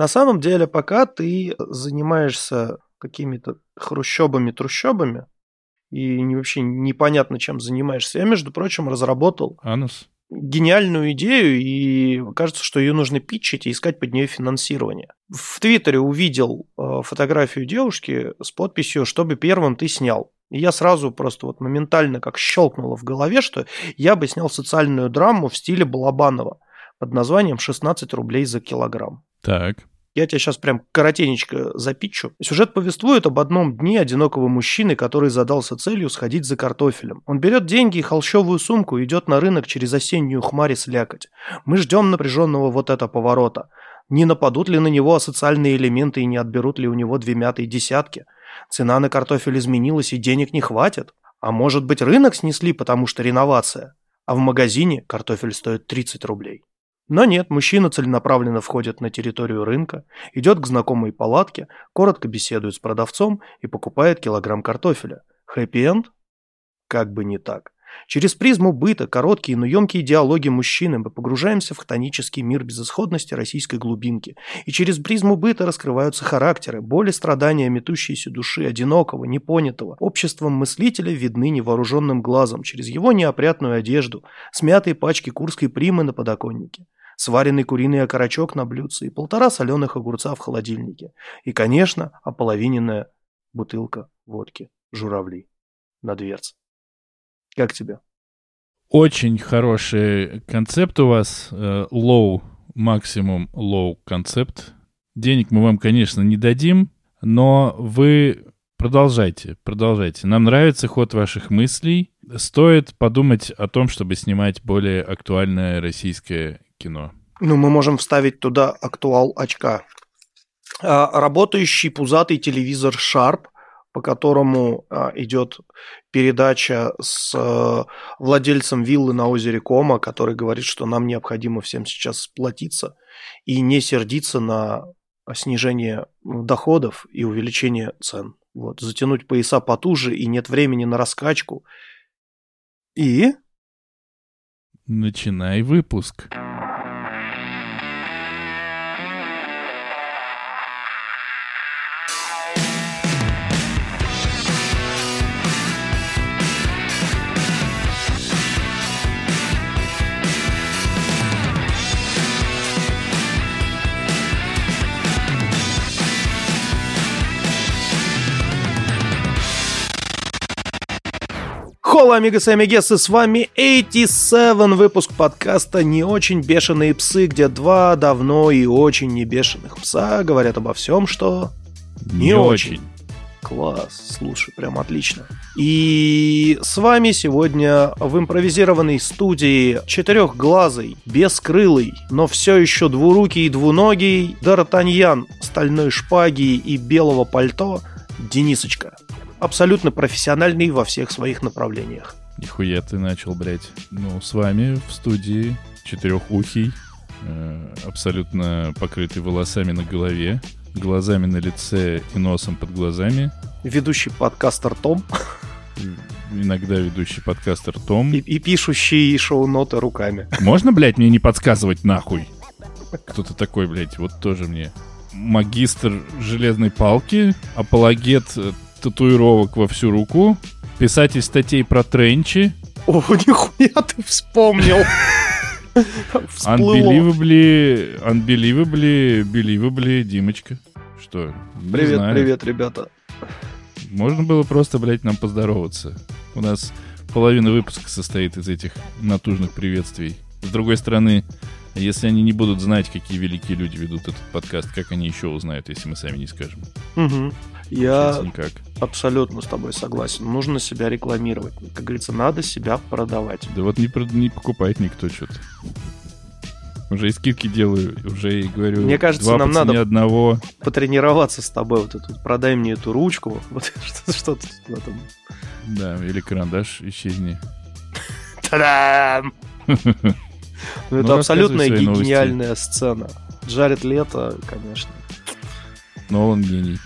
На самом деле, пока ты занимаешься какими-то хрущобами-трущобами, и вообще непонятно, чем занимаешься. Я, между прочим, разработал Анус. гениальную идею, и кажется, что ее нужно питчить и искать под нее финансирование. В Твиттере увидел э, фотографию девушки с подписью «Чтобы первым ты снял». И я сразу просто вот моментально как щелкнуло в голове, что я бы снял социальную драму в стиле Балабанова под названием «16 рублей за килограмм». Так. Я тебя сейчас прям коротенечко запитчу. Сюжет повествует об одном дне одинокого мужчины, который задался целью сходить за картофелем. Он берет деньги и холщовую сумку и идет на рынок через осеннюю хмарь и слякоть. Мы ждем напряженного вот это поворота. Не нападут ли на него асоциальные элементы и не отберут ли у него две мятые десятки? Цена на картофель изменилась и денег не хватит. А может быть рынок снесли, потому что реновация? А в магазине картофель стоит 30 рублей. Но нет, мужчина целенаправленно входит на территорию рынка, идет к знакомой палатке, коротко беседует с продавцом и покупает килограмм картофеля. Хэппи-энд? Как бы не так. Через призму быта, короткие, но емкие диалоги мужчины мы погружаемся в хтонический мир безысходности российской глубинки. И через призму быта раскрываются характеры, боли, страдания метущейся души, одинокого, непонятого. Обществом мыслителя видны невооруженным глазом через его неопрятную одежду, смятые пачки курской примы на подоконнике сваренный куриный окорочок на блюдце и полтора соленых огурца в холодильнике. И, конечно, ополовиненная бутылка водки «Журавли» на дверце. Как тебе? Очень хороший концепт у вас. э, Low, максимум low концепт. Денег мы вам, конечно, не дадим, но вы продолжайте, продолжайте. Нам нравится ход ваших мыслей. Стоит подумать о том, чтобы снимать более актуальное российское кино. Ну, мы можем вставить туда актуал очка. А, работающий пузатый телевизор Sharp, по которому а, идет передача с а, владельцем виллы на озере Кома, который говорит, что нам необходимо всем сейчас сплотиться и не сердиться на снижение доходов и увеличение цен. Вот, затянуть пояса потуже, и нет времени на раскачку. И Начинай выпуск. Холла, амигос и амигесы, с вами 87 выпуск подкаста «Не очень бешеные псы», где два давно и очень не бешеных пса говорят обо всем, что не, очень. Класс, слушай, прям отлично. И с вами сегодня в импровизированной студии четырехглазый, бескрылый, но все еще двурукий и двуногий Д'Артаньян стальной шпаги и белого пальто Денисочка. Абсолютно профессиональный во всех своих направлениях. Нихуя ты начал, блядь. Ну, с вами в студии четырехухий, э, абсолютно покрытый волосами на голове, глазами на лице и носом под глазами. Ведущий подкастер Том Иногда ведущий подкастер Том. и, и пишущий шоу-ноты руками. Можно, блядь, мне не подсказывать нахуй? Кто-то такой, блядь, вот тоже мне. Магистр железной палки, апологет э, татуировок во всю руку, писатель статей про тренчи, О, нихуя ты вспомнил. Unbelievably, unbelievably, believably, Димочка. Что? Не Привет, знаю. привет, ребята. Можно было просто, блядь, нам поздороваться. У нас половина выпуска состоит из этих натужных приветствий. С другой стороны, если они не будут знать, какие великие люди ведут этот подкаст, как они еще узнают, если мы сами не скажем? Мгм. Я Получается, никак. Абсолютно с тобой согласен. Нужно себя рекламировать. Как говорится, надо себя продавать. Да вот не, прод- не покупает никто что-то. Уже и скидки делаю, уже и говорю. Мне кажется, нам надо- одного. Потренироваться с тобой. Вот вот, продай мне эту ручку. Вот что- что-то в этом. Да, или карандаш исчезни. Та-дам! Ну, Ну, это свои новости. гениальная сцена. Джаред Лето, конечно. Нолан гений.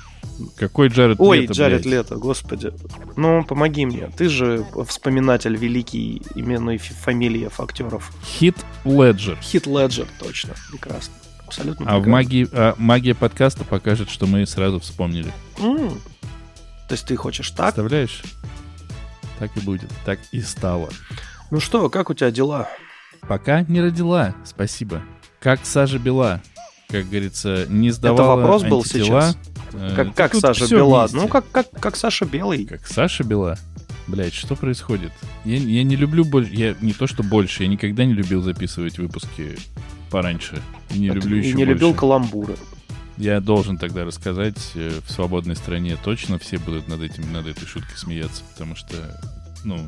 Какой Джаред Ой, Лето, Джаред блядь? Лето, господи. Ну, помоги мне. Ты же вспоминатель великий имен и фамилиев актеров. Хит Леджер. Хит Леджер, точно. Прекрасно. Абсолютно. А в магии, а магия подкаста покажет, что мы сразу вспомнили. М. То есть ты хочешь так? Представляешь? Так и будет. Так и стало. Ну что, как у тебя дела? Пока не родила, спасибо. Как Сажа Бела. Как говорится, не сдавала вопрос был антитела. сейчас? Э, Как, как Саша Бела? вместе. Ну, как, как, как Саша Белый. Как Саша Бела? Блять, что происходит? Я, я не люблю больше, я не то что больше, я никогда не любил записывать выпуски пораньше. И не А люблю и еще не больше. любил каламбуры. Я должен тогда рассказать э, в свободной стране точно все будут над этим над этой шуткой смеяться, потому что ну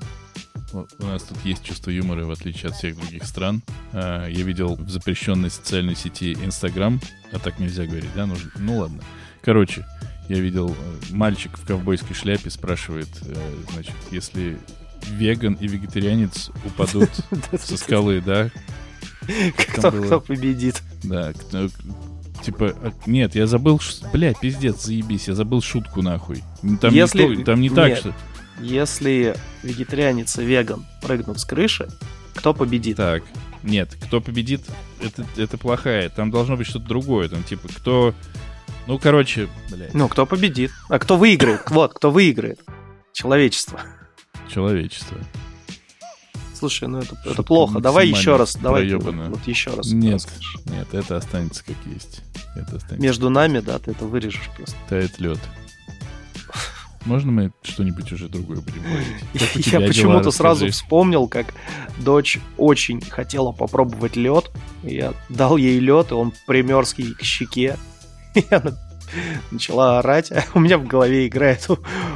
у нас тут есть чувство юмора в отличие от всех других стран. А, Я видел в запрещенной социальной сети Инстаграм, а так нельзя говорить, да? Ну, ну ладно. Короче, я видел э, мальчик в ковбойской шляпе спрашивает, э, значит, если веган и вегетарианец упадут со скалы, да, Кто, победит? да, кто- типа, а, нет, я забыл, бля, пиздец, заебись, я забыл шутку нахуй. Там, Если- не, там не так, нет. что... Если вегетарианец и веган прыгнут с крыши, кто победит? Так, нет, кто победит, это, это плохая, там должно быть что-то другое, там типа, кто... Ну, короче, блядь, Ну, кто победит? А кто выиграет? Вот, кто выиграет? Человечество. человечество. Слушай, ну это, это плохо. Давай еще раз. Давай проебанная. вот еще раз. Нет, расскажешь. нет, это останется как есть. Это останется. Между нами, да, ты это вырежешь просто. Тает лед. Можно мы что-нибудь уже другое будем говорить? Я почему-то сразу вспомнил, как дочь очень хотела попробовать лед. Я дал ей лед, и он примерз ей к щеке. И она начала орать. А у меня в голове играет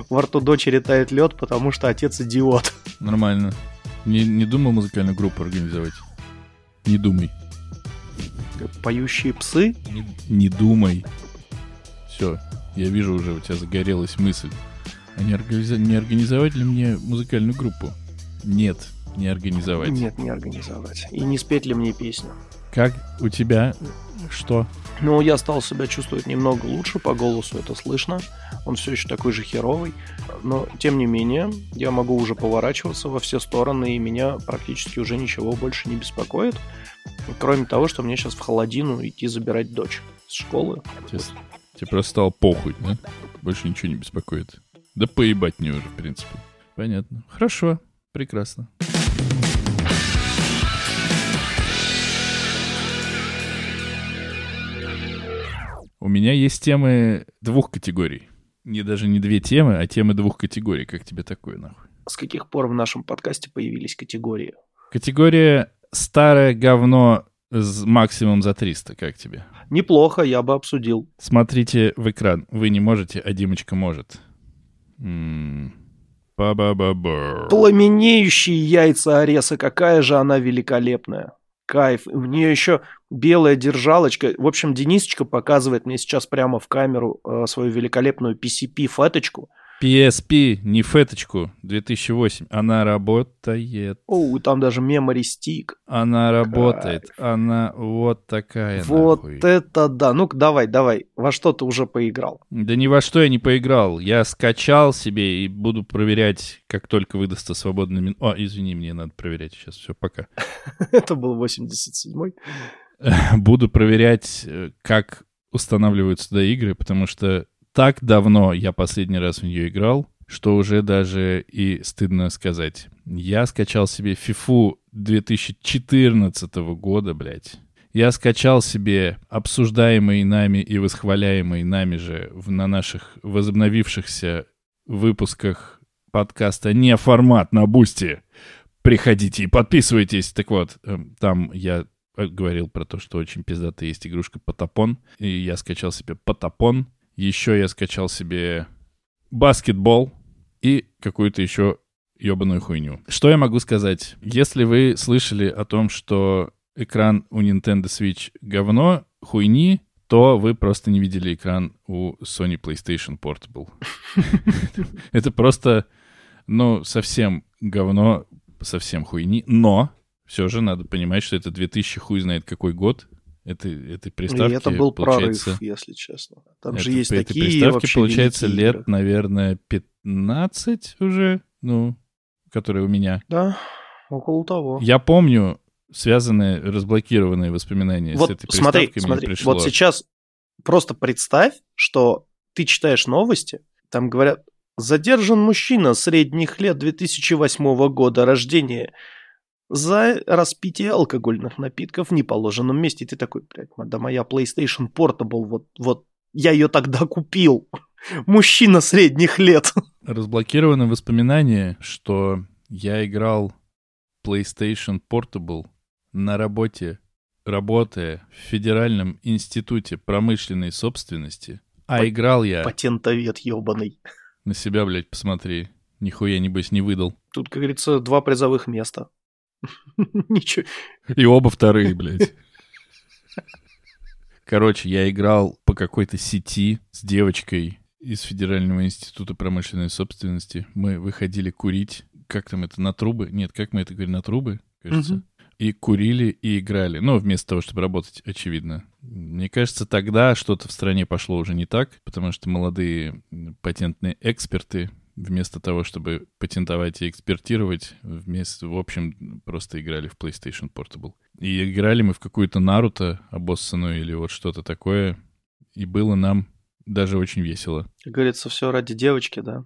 во рту дочери тает лед, потому что отец идиот. Нормально. Не, не думал музыкальную группу организовать? Не думай. Поющие псы. Не, не думай. Все, я вижу уже, у тебя загорелась мысль. А не, организа- не организовать ли мне музыкальную группу? Нет, не организовать. Нет, не организовать. И не спеть ли мне песню. Как у тебя? Что? Ну, я стал себя чувствовать немного лучше, по голосу это слышно. Он все еще такой же херовый. Но, тем не менее, я могу уже поворачиваться во все стороны, и меня практически уже ничего больше не беспокоит. Кроме того, что мне сейчас в холодину идти забирать дочь с школы. Тебе, тебе просто стало похуй, да? Больше ничего не беспокоит. Да поебать мне уже, в принципе. Понятно. Хорошо. Прекрасно. У меня есть темы двух категорий. Не даже не две темы, а темы двух категорий. Как тебе такое, нахуй? С каких пор в нашем подкасте появились категории? Категория «Старое говно» с максимум за 300. Как тебе? Неплохо, я бы обсудил. Смотрите в экран. Вы не можете, а Димочка может. М, Ба-ба-ба-ба. Пламенеющие яйца Ареса, какая же она великолепная. Кайф. В нее еще белая держалочка. В общем, Денисочка показывает мне сейчас прямо в камеру э, свою великолепную PCP-феточку. PSP, не феточку, 2008. Она работает. О, там даже memory stick. Она работает. Она вот такая. вот нахуй. это да. Ну-ка, давай, давай. Во что ты уже поиграл? Да ни во что я не поиграл. Я скачал себе и буду проверять, как только выдастся свободный мин... О, извини, мне надо проверять сейчас. Все, пока. это был 87-й. буду проверять, э, как устанавливаются туда игры, потому что так давно я последний раз в нее играл, что уже даже и стыдно сказать. Я скачал себе FIFA 2014 года, блядь. Я скачал себе обсуждаемый нами и восхваляемый нами же в, на наших возобновившихся выпусках подкаста «Не формат» на Бусти. Приходите и подписывайтесь. Так вот, эм, там я э, говорил про то, что очень пиздатая есть игрушка Patapon. И я скачал себе Patapon. Еще я скачал себе баскетбол и какую-то еще ебаную хуйню. Что я могу сказать? Если вы слышали о том, что экран у Nintendo Switch говно, хуйни, то вы просто не видели экран у Sony PlayStation Portable. Это просто, ну, совсем говно, совсем хуйни. Но все же надо понимать, что это 2000 хуй знает какой год. Это, этой И приставки, это был получается, прорыв, если честно. Там это- же есть этой такие приставке, вообще получается, лет, игры. наверное, 15 уже, ну, которые у меня. Да, около того. Я помню, связанные, разблокированные воспоминания вот с этой смотри, приставкой смотри, мне пришло. вот сейчас просто представь, что ты читаешь новости, там говорят, задержан мужчина средних лет 2008 года рождения за распитие алкогольных напитков в неположенном месте. И ты такой, блядь, да моя PlayStation Portable, вот, вот я ее тогда купил. Мужчина средних лет. Разблокированы воспоминания, что я играл PlayStation Portable на работе, работая в Федеральном институте промышленной собственности, а Пат- играл я... Патентовед ебаный. На себя, блядь, посмотри. Нихуя, небось, не выдал. Тут, как говорится, два призовых места. Ничего. И оба вторые, блядь. Короче, я играл по какой-то сети с девочкой из Федерального института промышленной собственности. Мы выходили курить. Как там это, на трубы? Нет, как мы это говорим, на трубы, кажется. И курили, и играли. Ну, вместо того, чтобы работать, очевидно. Мне кажется, тогда что-то в стране пошло уже не так, потому что молодые патентные эксперты вместо того, чтобы патентовать и экспертировать, вместо, в общем, просто играли в PlayStation Portable. И играли мы в какую-то Наруто обоссанную или вот что-то такое. И было нам даже очень весело. Как говорится, все ради девочки, да?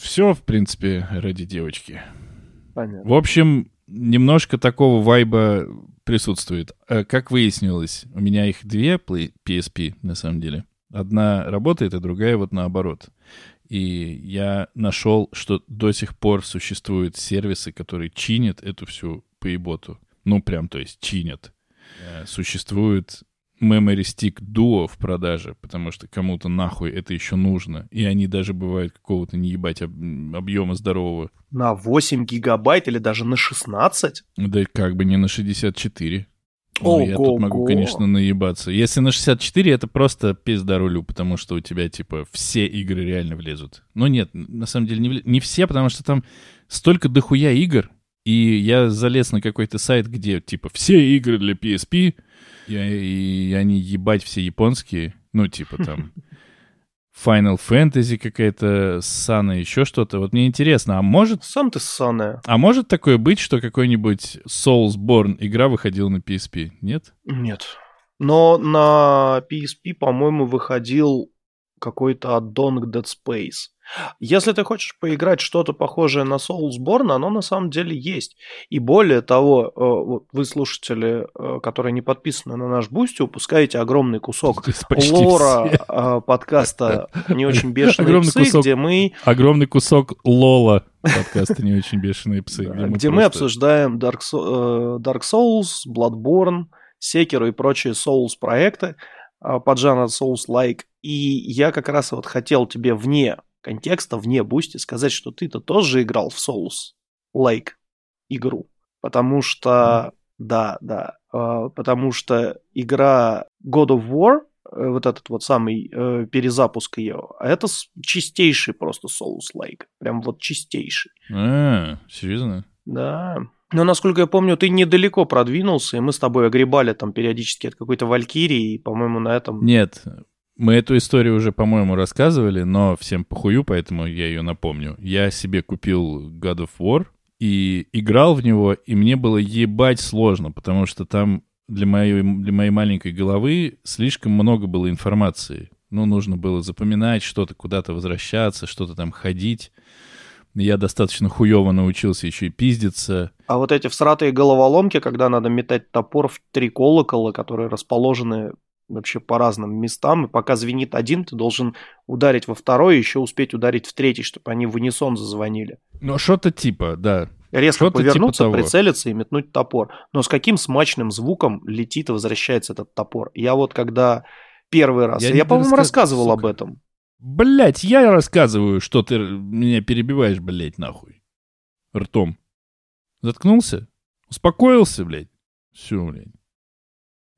Все, в принципе, ради девочки. Понятно. В общем, немножко такого вайба присутствует. Э, Как выяснилось, у меня их две PSP, на самом деле. Одна работает, а другая вот наоборот. И я нашел, что до сих пор существуют сервисы, которые чинят эту всю поеботу. Ну, прям, то есть, чинят. Э, Существует Memory Stick Duo в продаже, потому что кому-то нахуй это еще нужно. И они даже бывают какого-то не ебать об- объема здорового. На 8 гигабайт или даже на 16? Да как бы не на 64. Ну, я тут могу, конечно, наебаться. Если на 64, это просто пизда рулю, потому что у тебя, типа, все игры реально влезут. Но нет, на самом деле не, вле- не все, потому что там столько дохуя игр, и я залез на какой-то сайт, где, типа, все игры для PSP, и, и они ебать все японские, ну, типа, там... Final Fantasy какая-то, ссаная, еще что-то. Вот мне интересно, а может Сам ты ссаная. а может такое быть, что какой-нибудь Soulsborne игра выходила на PSP? Нет? Нет. Но на PSP, по-моему, выходил какой-то аддон к Dead Space. Если ты хочешь поиграть что-то похожее на Soulsborne, оно на самом деле есть. И более того, э, вот вы, слушатели, э, которые не подписаны на наш Бусти, упускаете огромный кусок лора все. э, подкаста «Не очень бешеные Огромный псы», кусок где мы Огромный кусок лора подкаста «Не очень бешеные псы», где мы где мы просто- обсуждаем Dark, э, Dark Souls, Bloodborne, Sekiro и прочие Souls проекты а, под жанр Souls-like. И я как раз вот хотел тебе вне контекста, вне бусти сказать, что ты-то тоже играл в Souls-like игру. Потому что, да, да, а, потому что игра God of War, э, вот этот вот самый э, перезапуск ее, это с- чистейший просто Souls-like. Прям вот чистейший. А, серьезно? Да. Но, насколько я помню, ты недалеко продвинулся, и мы с тобой огребали там периодически от какой-то Валькирии, и, по-моему, на этом... Нет, мы эту историю уже, по-моему, рассказывали, но всем похую, поэтому я ее напомню. Я себе купил God of War и играл в него, и мне было ебать сложно, потому что там для моей, для моей маленькой головы слишком много было информации. Ну, нужно было запоминать что-то, куда-то возвращаться, что-то там ходить. Я достаточно хуево научился еще и пиздиться. А вот эти всратые головоломки, когда надо метать топор в три колокола, которые расположены вообще по разным местам, и пока звенит один, ты должен ударить во второй еще успеть ударить в третий, чтобы они в унисон зазвонили. Ну, что-то типа, да. Резко Что-то типа повернуться, того. прицелиться и метнуть топор. Но с каким смачным звуком летит и возвращается этот топор? Я вот когда первый раз... Я Я, по-моему, рассказывал об сука. этом. Блять, я рассказываю, что ты меня перебиваешь, блять, нахуй. Ртом. Заткнулся? Успокоился, блядь? Все, блядь.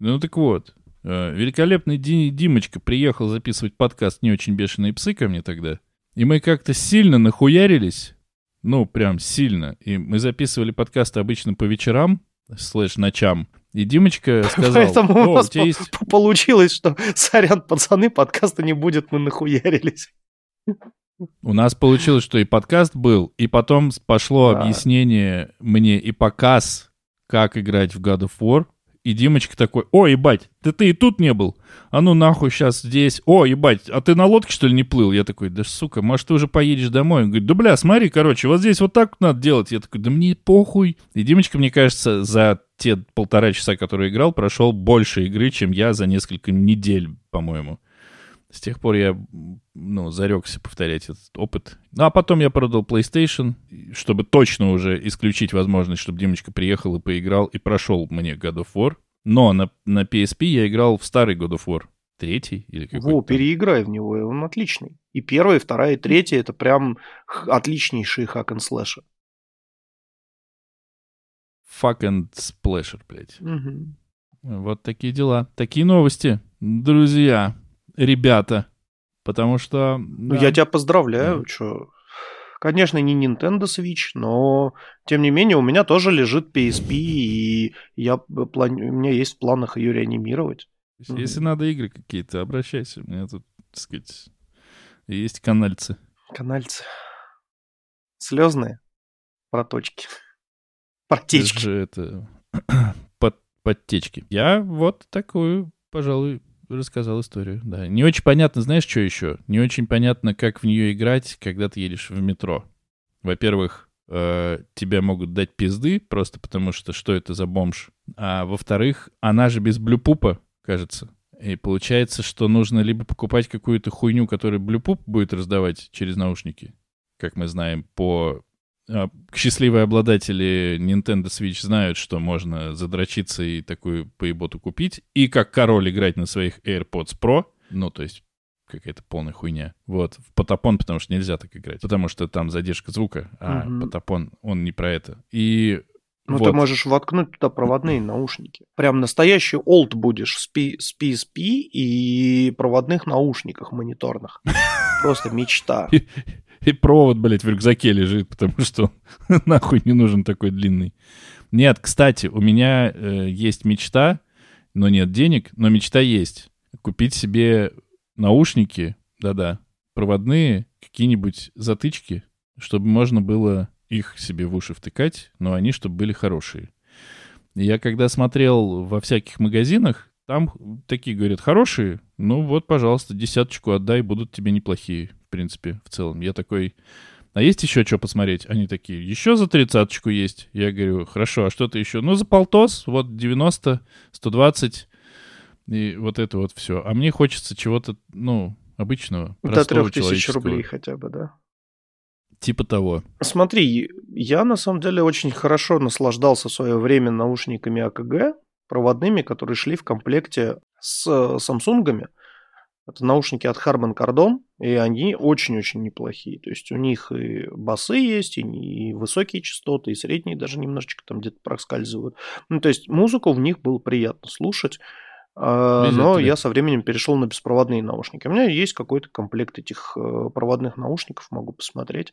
Ну так вот. Э, Великолепный Ди- Димочка приехал записывать подкаст «Не очень бешеные псы» ко мне тогда. И мы как-то сильно нахуярились. Ну, прям сильно. И мы записывали подкасты обычно по вечерам, слэш ночам. И Димочка сказал, Поэтому «О, у нас по- есть по- получилось, что, сорян, пацаны, подкаста не будет, мы нахуярились. У нас получилось, что и подкаст был, и потом пошло Да. объяснение мне и показ, как играть в God of War. И Димочка такой, о, ебать, да ты и тут не был. А ну нахуй сейчас здесь. О, ебать, а ты на лодке что ли не плыл? Я такой, да сука, может ты уже поедешь домой? Он говорит, да бля, смотри, короче, вот здесь вот так надо делать. Я такой, да мне похуй. И Димочка, мне кажется, за те полтора часа, которые играл, прошел больше игры, чем я за несколько недель, по-моему. С тех пор я, ну, зарекся повторять этот опыт. Ну, а потом я продал PlayStation, чтобы точно уже исключить возможность, чтобы Димочка приехал и поиграл, и прошел мне God of War. Но на, на PSP я играл в старый God of War. Третий или какой-то. Во, переиграй в него, и он отличный. И первая, и вторая, и третья это прям отличнейшие хак and слэши. Fuck and Splasher, блядь. Мгм. Вот такие дела. Такие новости, друзья, ребята. Потому что... Ну, я тебя поздравляю, чё. Конечно, не Nintendo Switch, но тем не менее у меня тоже лежит PSP, и я плани- у меня есть в планах ее реанимировать. Если надо игры какие-то, обращайся. У меня тут, так сказать, есть канальцы. Канальцы. Слезные проточки. Протечки. же это под, подтечки. Я вот такую, пожалуй, рассказал историю. Да. Не очень понятно, знаешь, что еще? Не очень понятно, как в нее играть, когда ты едешь в метро. Во-первых, э, тебя могут дать пизды, просто потому что что это за бомж. А во-вторых, она же без блюпупа, кажется. И получается, что нужно либо покупать какую-то хуйню, которая блюпуп будет раздавать через наушники, как мы знаем по счастливые обладатели Nintendo Switch знают, что можно задрочиться и такую поеботу купить, и как король играть на своих AirPods Pro, ну, то есть какая-то полная хуйня. Вот, в Потапон, потому что нельзя так играть, потому что там задержка звука, а Мгм. Потапон, он не про это. И Ну, вот. ты можешь воткнуть туда проводные наушники. Прям настоящий олд будешь с, P- с PSP и проводных наушниках мониторных. Просто мечта. И провод, блядь, в рюкзаке лежит, потому что нахуй не нужен такой длинный. Нет, кстати, у меня э, есть мечта, но нет денег, но мечта есть. Купить себе наушники, да-да, проводные, какие-нибудь затычки, чтобы можно было их себе в уши втыкать, но они чтобы были хорошие. Я когда смотрел во всяких магазинах, там такие говорят, хорошие, ну вот, пожалуйста, десяточку отдай, будут тебе неплохие, в принципе, в целом. Я такой, а есть еще что посмотреть? Они такие, еще за тридцаточку есть. Я говорю, хорошо, а что-то еще? Ну, за полтос, вот 90, 120, и вот это вот все. А мне хочется чего-то, ну, обычного, До трех тысяч рублей хотя бы, да? Типа того. Смотри, я на самом деле очень хорошо наслаждался в свое время наушниками АКГ, проводными, которые шли в комплекте с э, самсунгами. Это наушники от Harman Kardon, и они очень-очень неплохие. То есть у них и басы есть, и, и высокие частоты, и средние даже немножечко там где-то проскальзывают. Ну, то есть музыку в них было приятно слушать. А, Но я со временем перешел на беспроводные наушники. У меня есть какой-то комплект этих э, проводных наушников, могу посмотреть.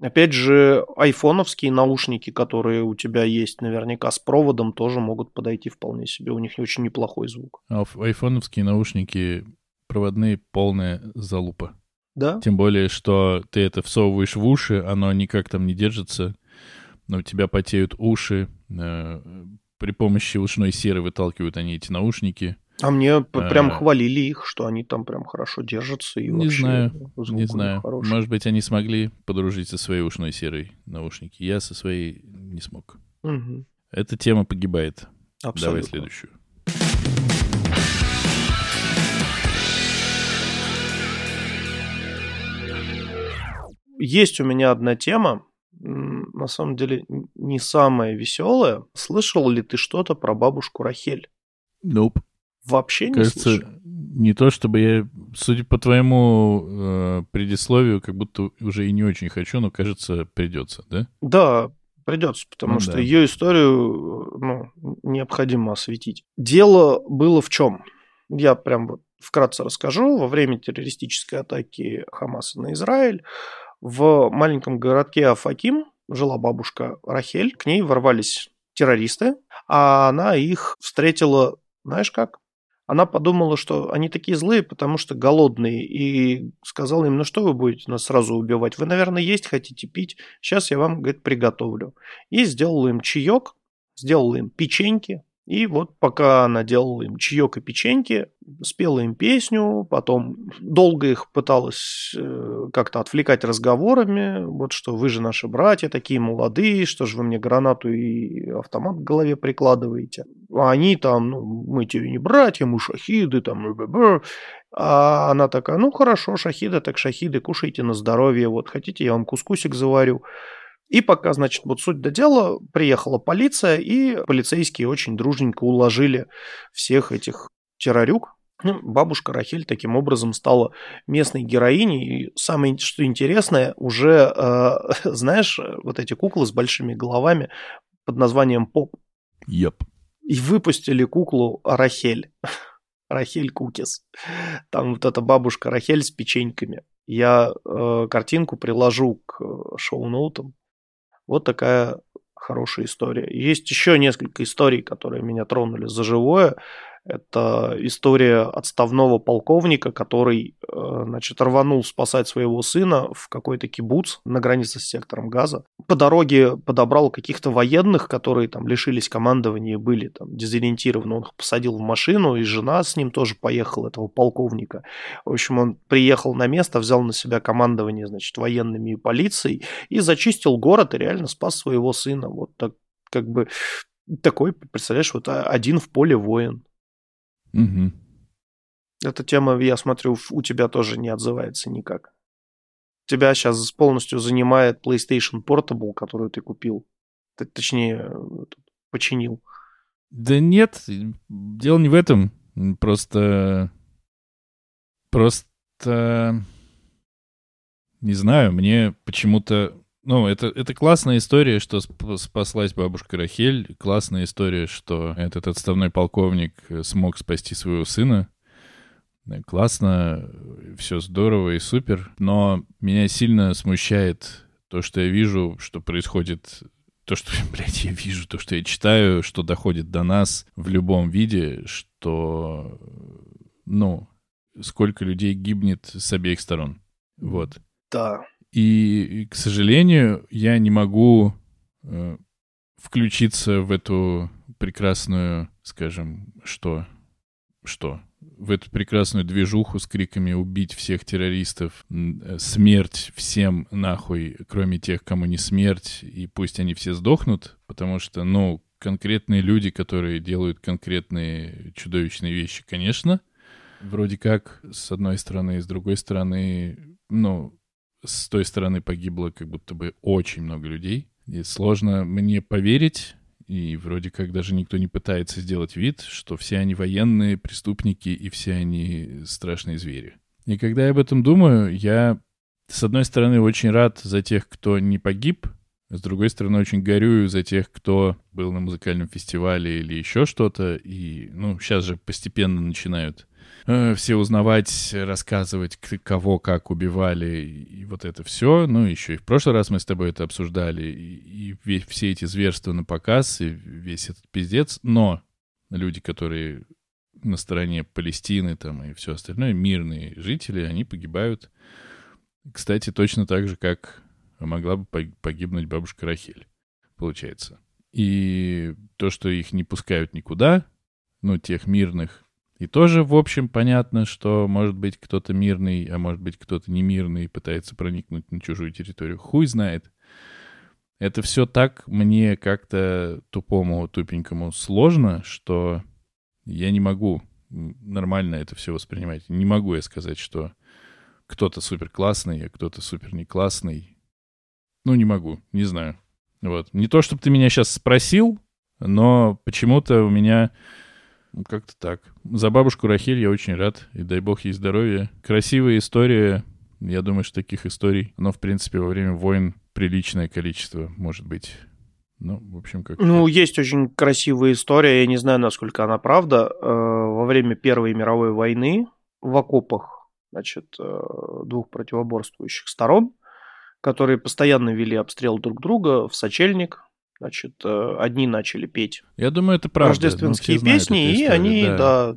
Опять же, айфоновские наушники, которые у тебя есть наверняка с проводом, тоже могут подойти вполне себе. У них очень неплохой звук. А айфоновские наушники проводные полная залупа. Да? Тем более, что ты это всовываешь в уши, оно никак там не держится, но у тебя потеют уши. э, При помощи ушной серы выталкивают они эти наушники. А мне п- А. прям хвалили их, что они там прям хорошо держатся. И Не вообще знаю, Не знаю. хороший. Может быть, они смогли подружить со своей ушной серой наушники. Я со своей не смог. Мгм. Эта тема погибает. Давай Абсолютно. следующую. Есть у меня одна тема, на самом деле не самая веселая. Слышал ли ты что-то про бабушку Рахель? Nope. Вообще не Кажется, слышал. не то чтобы я, судя по твоему э, предисловию, как будто уже и не очень хочу, но кажется, придется, да? Да, придется, потому Ну что да. ее историю ну, необходимо осветить. Дело было в чем? Я прям вот вкратце расскажу. Во время террористической атаки Хамаса на Израиль в маленьком городке Афаким жила бабушка Рахель. К ней ворвались террористы, а она их встретила, знаешь как? Она подумала, что они такие злые, потому что голодные, и сказала им, ну что вы будете нас сразу убивать? Вы, наверное, есть хотите, пить? Сейчас я вам, говорит, приготовлю. И сделала им чаек, сделала им печеньки, и вот пока она делала им чаек и печеньки, спела им песню, потом долго их пыталась э, как-то отвлекать разговорами, вот что вы же наши братья, такие молодые, что же вы мне гранату и автомат к голове прикладываете. А они там, ну, мы тебе не братья, мы шахиды, там, а она такая, ну хорошо, шахиды, так шахиды, кушайте на здоровье, вот хотите, я вам кускусик заварю. И пока, значит, вот суть до дела, приехала полиция, и полицейские очень дружненько уложили всех этих террорюк. Ну, бабушка Рахель таким образом стала местной героиней. И самое, что интересное, уже, э, знаешь, вот эти куклы с большими головами под названием Поп. Yep. И выпустили куклу Рахель. Рахель Кукис. Там вот эта бабушка Рахель с печеньками. Я э, картинку приложу к э, шоу-ноутам. Вот такая хорошая история. Есть еще несколько историй, которые меня тронули за живое. Это история отставного полковника, который, э, значит, рванул спасать своего сына в какой-то кибуц на границе с сектором газа. По дороге подобрал каких-то военных, которые там лишились командования были там дезориентированы. Он их посадил в машину, и жена с ним тоже поехала, этого полковника. В общем, он приехал на место, взял на себя командование, значит, военными и полицией и зачистил город и реально спас своего сына. Вот так, как бы такой, представляешь, вот один в поле воин. Угу. Эта тема, я смотрю, у тебя тоже не отзывается никак. Тебя сейчас полностью занимает PlayStation Portable, которую ты купил. Ты, точнее, починил. Да нет, дело не в этом. Просто... Просто... Не знаю, мне почему-то ну, это, это классная история, что спаслась бабушка Рахель. Классная история, что этот отставной полковник э, смог спасти своего сына. Э, классно, все здорово и супер. Но меня сильно смущает то, что я вижу, что происходит то, что, блядь, я вижу, то, что я читаю, что доходит до нас в любом виде, что, ну, сколько людей гибнет с обеих сторон. Вот. Да. И, к сожалению, я не могу э, включиться в эту прекрасную, скажем, что? Что? В эту прекрасную движуху с криками «убить всех террористов», э, «смерть всем нахуй, кроме тех, кому не смерть, и пусть они все сдохнут», потому что, ну, конкретные люди, которые делают конкретные чудовищные вещи, конечно, вроде как, с одной стороны, с другой стороны, ну, с той стороны погибло как будто бы очень много людей. И сложно мне поверить, и вроде как даже никто не пытается сделать вид, что все они военные, преступники и все они страшные звери. И когда я об этом думаю, я, с одной стороны, очень рад за тех, кто не погиб, с другой стороны, очень горюю за тех, кто был на музыкальном фестивале или еще что-то, и, ну, сейчас же постепенно начинают Э, все узнавать, рассказывать, кого как убивали, и вот это все. Ну, еще и в прошлый раз мы с тобой это обсуждали, и, и все эти зверства на показ, и весь этот пиздец. Но люди, которые на стороне Палестины там и все остальное, мирные жители, они погибают. Кстати, точно так же, как могла бы погибнуть бабушка Рахель, получается. И то, что их не пускают никуда, ну, тех мирных, и тоже, в общем, понятно, что может быть кто-то мирный, а может быть кто-то не мирный и пытается проникнуть на чужую территорию. Хуй знает. Это все так мне как-то тупому, тупенькому сложно, что я не могу нормально это все воспринимать. Не могу я сказать, что кто-то супер классный, а кто-то супер не классный. Ну, не могу, не знаю. Вот. Не то, чтобы ты меня сейчас спросил, но почему-то у меня как-то так. За бабушку Рахиль я очень рад, и дай бог ей здоровья. Красивая история. Я думаю, что таких историй, но, в принципе, во время войн приличное количество может быть. Ну, в общем, как... Ну, есть очень красивая история, я не знаю, насколько она правда. Э, во время Первой мировой войны в окопах, значит, э, двух противоборствующих сторон, которые постоянно вели обстрел друг друга в сочельник, Значит, э, одни начали петь. Я думаю, это правда. Рождественские песни, и они, да. да,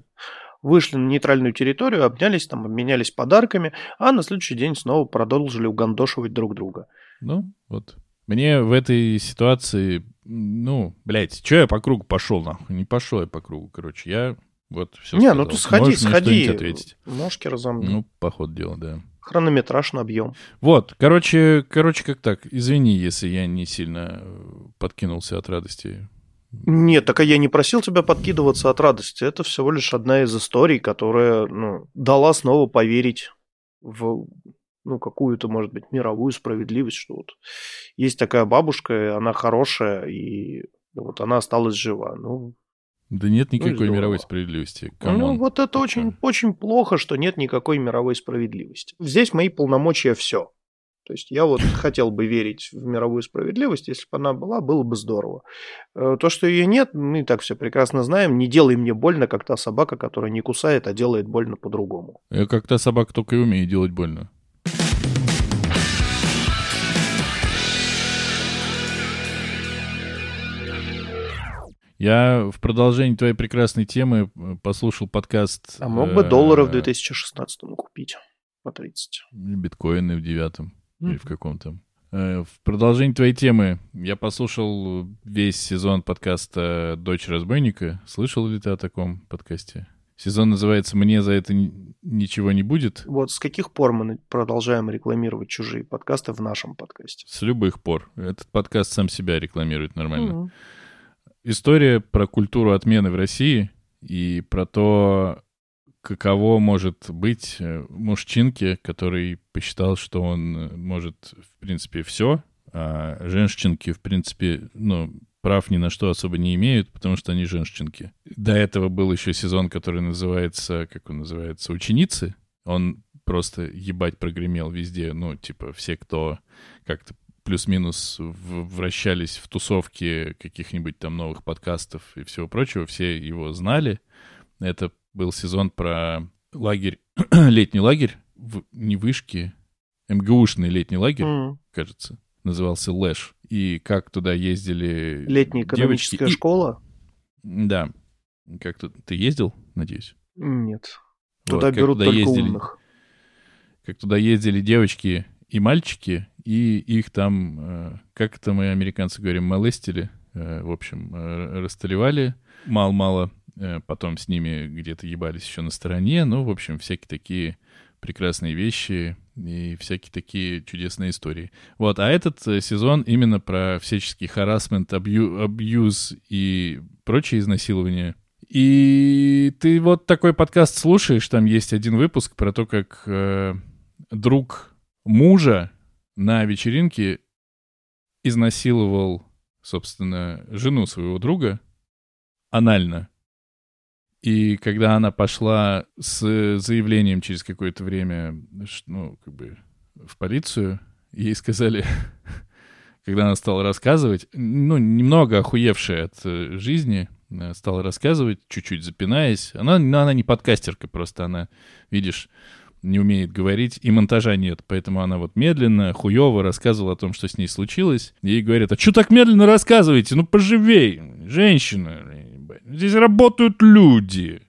вышли на нейтральную территорию, обнялись, там, обменялись подарками, а на следующий день снова продолжили угандошивать друг друга. Ну, вот. Мне в этой ситуации, ну, блядь, что я по кругу пошел, нахуй? Не пошел я по кругу, короче. Я вот все Не, сказал. ну ты сходи, Можешь сходи. ответить? Ножки разомни. Ну, по ходу дела, да. Хронометраж набьем. Вот, короче, короче, как так. Извини, если я не сильно э, подкинулся от радости. Нет, так а я не просил тебя подкидываться от радости. Это всего лишь одна из историй, которая ну, дала снова поверить в ну, какую-то, может быть, мировую справедливость, что вот есть такая бабушка, она хорошая, и вот она осталась жива. Ну, Да нет никакой здорово. мировой справедливости. ну come on. вот это очень, очень плохо, что нет никакой мировой справедливости. Здесь мои полномочия все. То есть я вот хотел бы верить в мировую справедливость, если бы она была, было бы здорово. Э, То, что ее нет, мы и так все прекрасно знаем. Не делай мне больно, как та собака, которая не кусает, а делает больно по-другому. Я как та собака только и умею делать больно. Я в продолжении твоей прекрасной темы э, послушал подкаст... А мог бы э, долларов в 2016 купить по 30. Биткоины в девятом или в каком-то. Э, В продолжении твоей темы я послушал весь сезон подкаста «Дочь разбойника». Слышал ли ты о таком подкасте? Сезон называется «Мне за это ни- ничего не будет». Вот с каких пор мы продолжаем рекламировать чужие подкасты в нашем подкасте? С любых пор. Этот подкаст сам себя рекламирует нормально. Мгм. История про культуру отмены в России и про то, каково может быть э, мужчинке, который посчитал, что он э, может, в принципе, все, а женщинки, в принципе, ну, прав ни на что особо не имеют, потому что они женщинки. До этого был еще сезон, который называется, как он называется, «Ученицы». Он просто ебать прогремел везде, ну, типа, все, кто как-то плюс-минус вращались в тусовке каких-нибудь там новых подкастов и всего прочего, все его знали. Это был сезон про лагерь, летний лагерь, в, не вышки, МГУшный летний лагерь, Мгм. кажется, назывался Лэш. И как туда ездили Летняя девочки экономическая и- школа? Да. Как тут... Ты ездил, надеюсь? Нет. Вот, Туда берут туда только ездили- умных. как туда ездили девочки и мальчики, и их там, э, как это мы, американцы говорим, молестили, э, в общем, э, расстреливали мало-мало, потом с ними где-то ебались еще на стороне, ну, в общем, всякие такие прекрасные вещи и всякие такие чудесные истории. Вот, а этот сезон именно про всяческий харасмент, абью, абьюз и прочие изнасилования. И ты вот такой подкаст слушаешь, там есть один выпуск про то, как э, друг мужа на вечеринке изнасиловал, собственно, жену своего друга анально. И когда она пошла с заявлением через какое-то время, ну, как бы в полицию, ей сказали, когда она стала рассказывать, ну, немного охуевшая от э, жизни, э, стала рассказывать, чуть-чуть запинаясь. Она, ну, она не подкастерка, просто она, видишь, не умеет говорить, и монтажа нет, поэтому она вот медленно, хуево рассказывала о том, что с ней случилось. Ей говорят, а что так медленно рассказываете? Ну, поживей, женщина, здесь работают люди.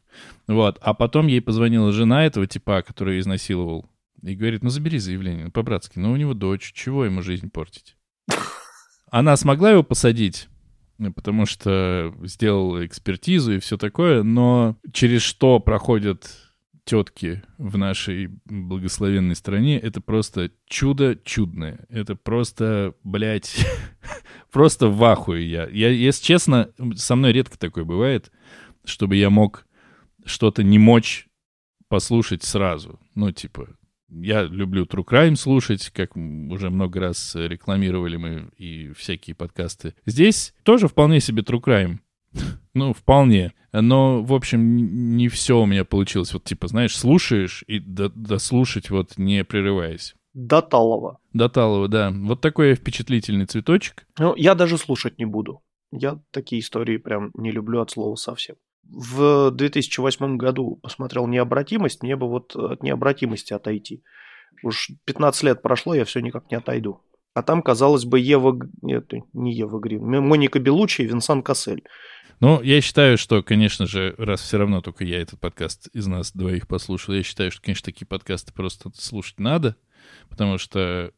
Вот, а потом ей позвонила жена этого типа, который изнасиловал, и говорит, ну, забери заявление, ну, по-братски, ну, у него дочь, чего ему жизнь портить? Она смогла его посадить, потому что сделала экспертизу и все такое, но через что проходят тетки в нашей благословенной стране, это просто чудо чудное. Это просто, блядь, просто в ахуе я. я. Если честно, со мной редко такое бывает, чтобы я мог что-то не мочь послушать сразу. Ну, типа, я люблю True Crime слушать, как уже много раз рекламировали мы и всякие подкасты. Здесь тоже вполне себе True Crime. Ну, вполне. Но, в общем, не все у меня получилось. Вот, типа, знаешь, слушаешь и до- дослушать, вот, не прерываясь. Доталова. До Талова, да. Вот такой впечатлительный цветочек. Ну, я даже слушать не буду. Я такие истории прям не люблю от слова совсем. В 2008 году посмотрел «Необратимость», мне бы вот от необратимости отойти. Уж 15 лет прошло, я все никак не отойду. А там, казалось бы, Ева... Нет, не Ева Грин. Моника Белучи и Винсан Кассель. Ну, я считаю, что, конечно же, раз все равно только я этот подкаст из нас двоих послушал, я считаю, что, конечно, такие подкасты просто слушать надо, потому что,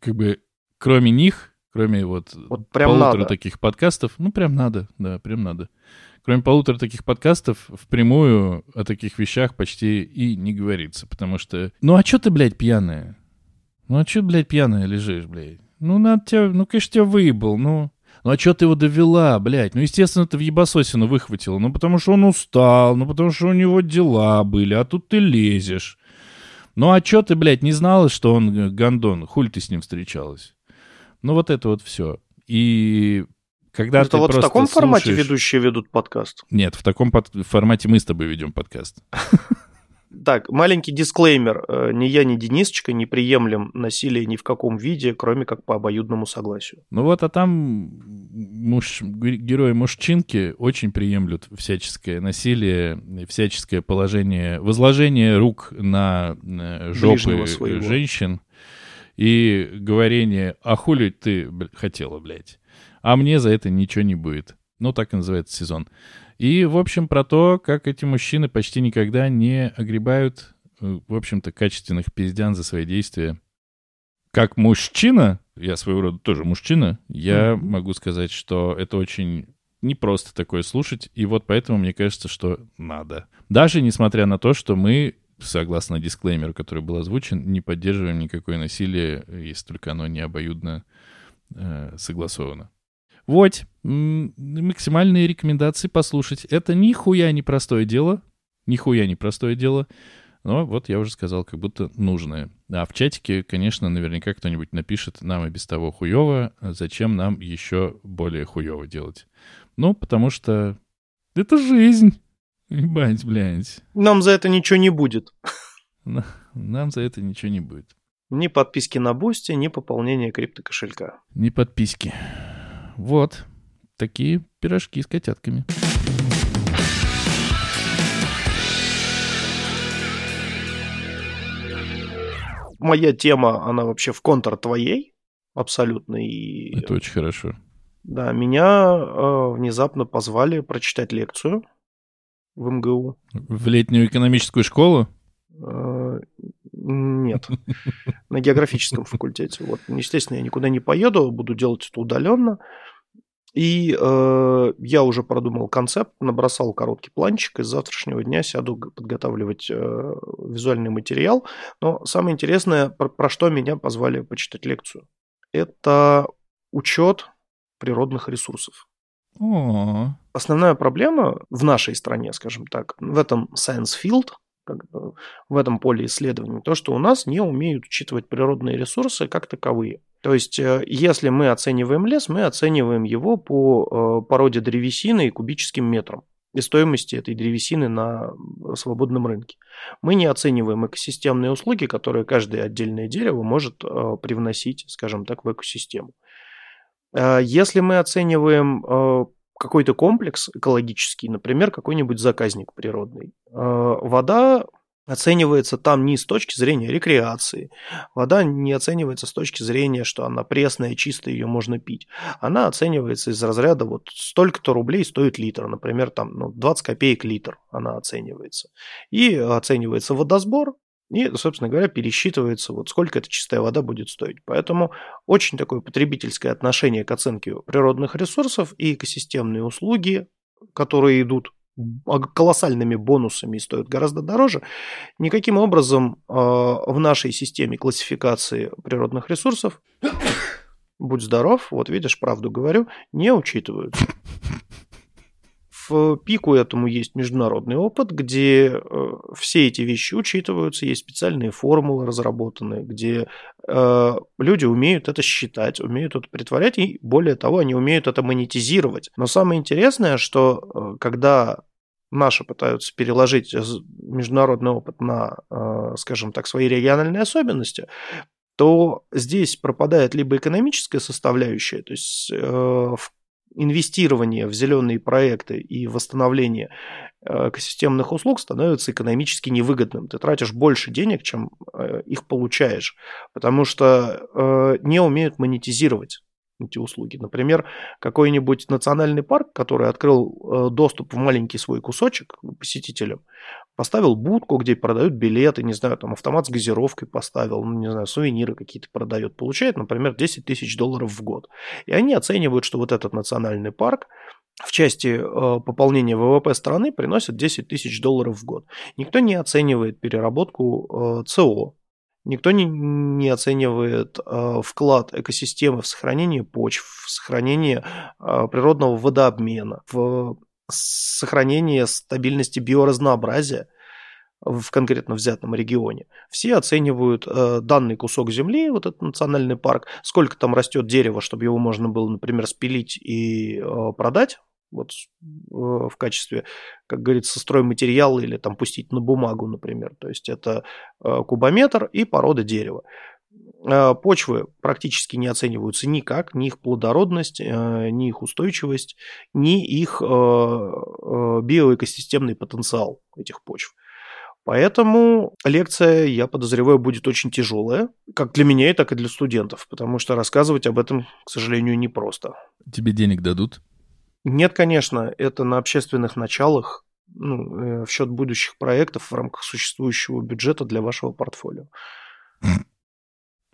как бы, кроме них, кроме вот, вот прям полутора надо. таких подкастов, ну, прям надо, да, прям надо. Кроме полутора таких подкастов, впрямую о таких вещах почти и не говорится, потому что... Ну, а чё ты, блядь, пьяная? Ну, а чё, блядь, пьяная лежишь, блядь? Ну, надо тебя... Ну, конечно, тебя выебал, ну... Ну, а чё ты его довела, блядь? Ну, естественно, ты в ебасосину выхватила. Ну, потому что он устал, ну, потому что у него дела были, а тут ты лезешь. Ну, а чё ты, блядь, не знала, что он гандон? Хуль ты с ним встречалась? Ну, вот это вот все. И когда Это ты вот в таком формате слушаешь- ведущие ведут подкаст. Нет, в таком под- формате мы с тобой ведем подкаст. Так, маленький дисклеймер. Э, Ни я, ни Денисочка не приемлем насилие ни в каком виде, кроме как по обоюдному согласию. Ну вот, а там муж, герои мужчинки очень приемлют всяческое насилие, всяческое положение, возложение рук на э, жопы женщин и говорение, а хули ты хотела, блядь, а мне за это ничего не будет. Ну, так и называется сезон. И, в общем, про то, как эти мужчины почти никогда не огребают, э, в общем-то, качественных пиздян за свои действия. Как мужчина, я своего рода тоже мужчина, я Мгм. могу сказать, что это очень непросто такое слушать, и вот поэтому мне кажется, что надо. Даже несмотря на то, что мы, согласно дисклеймеру, который был озвучен, не поддерживаем никакое насилие, если только оно не обоюдно э, согласовано. Вот, максимальные рекомендации послушать. Это нихуя не простое дело, нихуя не простое дело, но вот я уже сказал, как будто нужное. А в чатике, конечно, наверняка кто-нибудь напишет, нам и без того хуево, зачем нам еще более хуево делать? Ну, потому что это жизнь. Ебать, блядь. Нам за это ничего не будет. Нам за это ничего не будет. Ни подписки на Boosty, ни пополнения криптокошелька. Ни подписки. Вот. Такие пирожки с котятками. Моя тема, она вообще в контр твоей. Абсолютно. И Это очень хорошо. да, меня э, внезапно позвали прочитать лекцию в МГУ. В летнюю экономическую школу? Э, Нет, на географическом факультете. Вот, естественно, я никуда не поеду, буду делать это удаленно. И э, я уже продумал концепт, набросал короткий планчик, и с завтрашнего дня сяду подготавливать э, визуальный материал. Но самое интересное, про, про что меня позвали почитать лекцию, это учет природных ресурсов. О, Основная проблема в нашей стране, скажем так, в этом science field, как бы, в этом поле исследований, то, что у нас не умеют учитывать природные ресурсы как таковые. То есть, э, если мы оцениваем лес, мы оцениваем его по э, породе древесины и кубическим метрам и стоимости этой древесины на свободном рынке. Мы не оцениваем экосистемные услуги, которые каждое отдельное дерево может э, привносить, скажем так, в экосистему. Если мы оцениваем какой-то комплекс экологический, например, какой-нибудь заказник природный, э, вода оценивается там не с точки зрения рекреации, вода не оценивается с точки зрения, что она пресная, чистая, ее можно пить. Она оценивается из разряда вот столько-то рублей стоит литр, например, там ну, 20 копеек литр она оценивается. И оценивается водосбор, и, собственно говоря, пересчитывается, вот сколько эта чистая вода будет стоить. Поэтому очень такое потребительское отношение к оценке природных ресурсов и экосистемные услуги, которые идут колоссальными бонусами и стоят гораздо дороже, никаким образом э, в нашей системе классификации природных ресурсов, будь здоров, вот видишь, правду говорю, не учитываются. В пику этому есть международный опыт, где э, все эти вещи учитываются, есть специальные формулы разработаны, где э, люди умеют это считать, умеют это притворять, и более того, они умеют это монетизировать. Но самое интересное, что э, когда наши пытаются переложить международный опыт на, скажем так, свои региональные особенности, то здесь пропадает либо экономическая составляющая, то есть э, в инвестирование в зеленые проекты и восстановление э, экосистемных услуг становится экономически невыгодным. Ты тратишь больше денег, чем э, их получаешь, потому что э, не умеют монетизировать эти услуги. Например, какой-нибудь национальный парк, который открыл доступ в маленький свой кусочек посетителям, поставил будку, где продают билеты, не знаю, там автомат с газировкой поставил, ну, не знаю, сувениры какие-то продает, получает, например, 10 тысяч долларов в год. И они оценивают, что вот этот национальный парк в части э, пополнения ВВП страны приносит 10 тысяч долларов в год. Никто не оценивает переработку э, ЦО, Никто не, не оценивает э, вклад экосистемы в сохранение почв, в сохранение э, природного водообмена, в сохранение стабильности биоразнообразия в конкретно взятом регионе. Все оценивают э, данный кусок земли, вот этот национальный парк, сколько там растет дерева, чтобы его можно было, например, спилить и э, продать вот э, в качестве, как говорится, стройматериала или там пустить на бумагу, например. То есть это э, кубометр и порода дерева. Э, почвы практически не оцениваются никак, ни их плодородность, ни их устойчивость, ни их биоэкосистемный потенциал этих почв. Поэтому лекция, я подозреваю, будет очень тяжелая, как для меня, так и для студентов, потому что рассказывать об этом, к сожалению, непросто. Тебе денег дадут? Нет, конечно, это на общественных началах, ну, э, в счет будущих проектов в рамках существующего бюджета для вашего портфолио.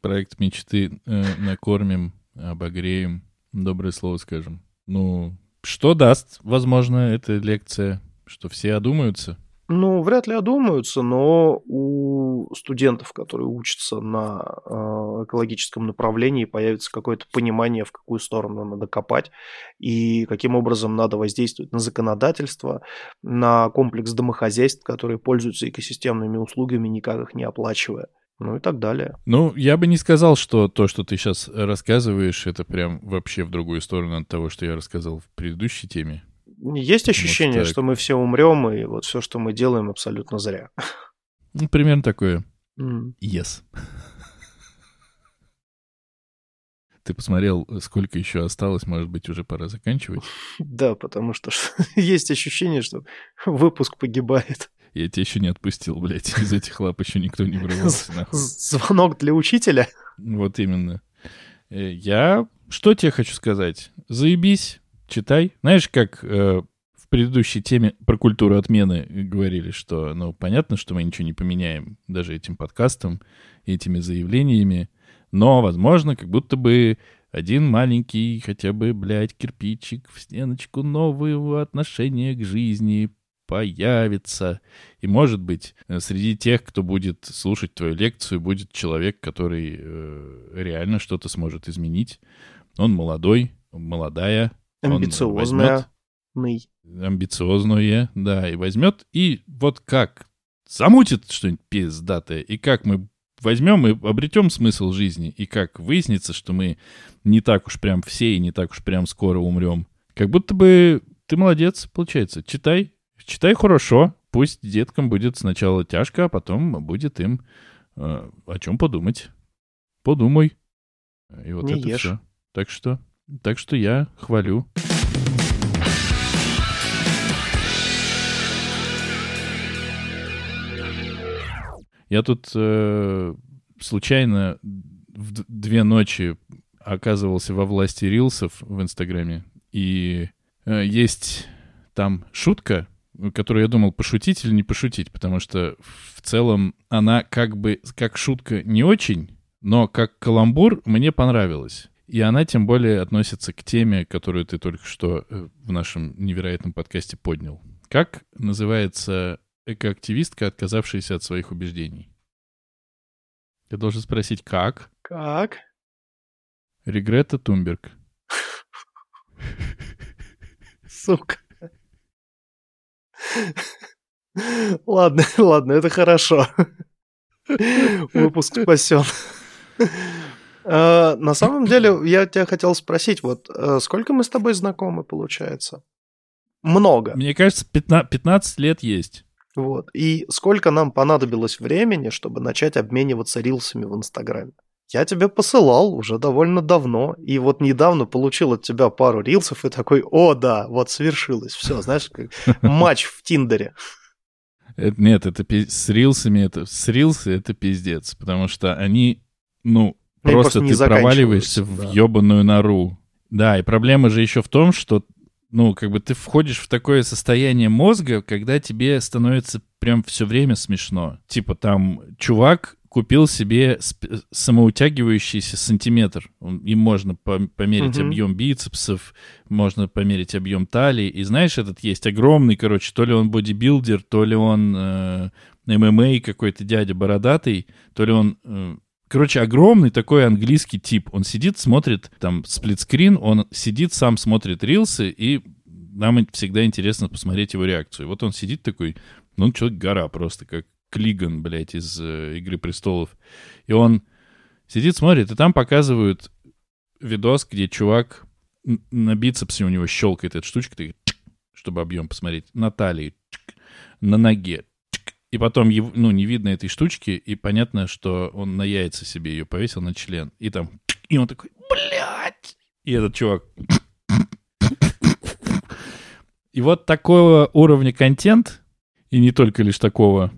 Проект мечты э, накормим, обогреем, доброе слово скажем. Ну, что даст, возможно, эта лекция? Что все одумаются? Ну, вряд ли одумаются, но у студентов, которые учатся на э, экологическом направлении, появится какое-то понимание, в какую сторону надо копать и каким образом надо воздействовать на законодательство, на комплекс домохозяйств, которые пользуются экосистемными услугами, никак их не оплачивая ну и так далее. Ну, я бы не сказал, что то, что ты сейчас рассказываешь, это прям вообще в другую сторону от того, что я рассказал в предыдущей теме. Есть ощущение, Может, что мы все умрем, и вот все, что мы делаем, абсолютно зря. Ну, примерно такое. Mm. Yes. Ты посмотрел, сколько еще осталось, может быть, уже пора заканчивать? Да, потому что есть ощущение, что выпуск погибает. Я тебя еще не отпустил, блядь. Из этих лап еще никто не вырвался. Нахуй. Звонок для учителя? Вот именно. Э, я что тебе хочу сказать? Заебись читай. Знаешь, как э, в предыдущей теме про культуру отмены говорили, что, ну, понятно, что мы ничего не поменяем даже этим подкастом, этими заявлениями, но, возможно, как будто бы один маленький хотя бы, блядь, кирпичик в стеночку нового отношения к жизни появится. И, может быть, э, среди тех, кто будет слушать твою лекцию, будет человек, который э, реально что-то сможет изменить. Он молодой, молодая, Амбициозная. Возьмет, амбициозное, да, и возьмет, и вот как замутит что-нибудь пиздатое, и как мы возьмем и обретем смысл жизни, и как выяснится, что мы не так уж прям все и не так уж прям скоро умрем. Как будто бы ты молодец, получается. Читай, читай хорошо. Пусть деткам будет сначала тяжко, а потом будет им э, о чем подумать. Подумай. И вот не это ешь. все. Так что так что я хвалю. Я тут э, случайно в две ночи оказывался во власти рилсов в Инстаграме. И э, есть там шутка, которую я думал, пошутить или не пошутить, потому что в целом она как бы как шутка не очень, но как каламбур мне понравилась. И она тем более относится к теме, которую ты только что э, в нашем невероятном подкасте поднял. Как называется экоактивистка, отказавшаяся от своих убеждений? Я должен спросить, как? Как? Регрета Тумберг. Сука. Ладно, ладно, это хорошо. Выпуск спасен. Э, на самом деле, я тебя хотел спросить, вот э, сколько мы с тобой знакомы, получается? Много. Мне кажется, 15, 15 лет есть. Вот. И сколько нам понадобилось времени, чтобы начать обмениваться рилсами в Инстаграме? Я тебе посылал уже довольно давно, и вот недавно получил от тебя пару рилсов и такой, о да, вот свершилось, все, знаешь, как матч в Тиндере. Это, нет, это с рилсами, это с рилсы это пиздец, потому что они, ну, просто, просто ты проваливаешься да. в ебаную нору. Да, и проблема же еще в том, что ну, как бы ты входишь в такое состояние мозга, когда тебе становится прям все время смешно. Типа там чувак купил себе самоутягивающийся сантиметр. Им можно померить угу. объем бицепсов, можно померить объем талии. И знаешь, этот есть огромный, короче, то ли он бодибилдер, то ли он э, ММА какой-то дядя бородатый, то ли он... Э, короче, огромный такой английский тип. Он сидит, смотрит там сплитскрин, он сидит, сам смотрит рилсы, и нам всегда интересно посмотреть его реакцию. Вот он сидит такой, ну, человек гора просто, как Клиган, блядь, из э, «Игры престолов». И он сидит, смотрит, и там показывают видос, где чувак на бицепсе у него щелкает эта штучка, ты, чтобы объем посмотреть, на талии, на ноге. И потом, ну, не видно этой штучки, и понятно, что он на яйца себе ее повесил на член. И там, и он такой, блядь! И этот чувак... И вот такого уровня контент, и не только лишь такого,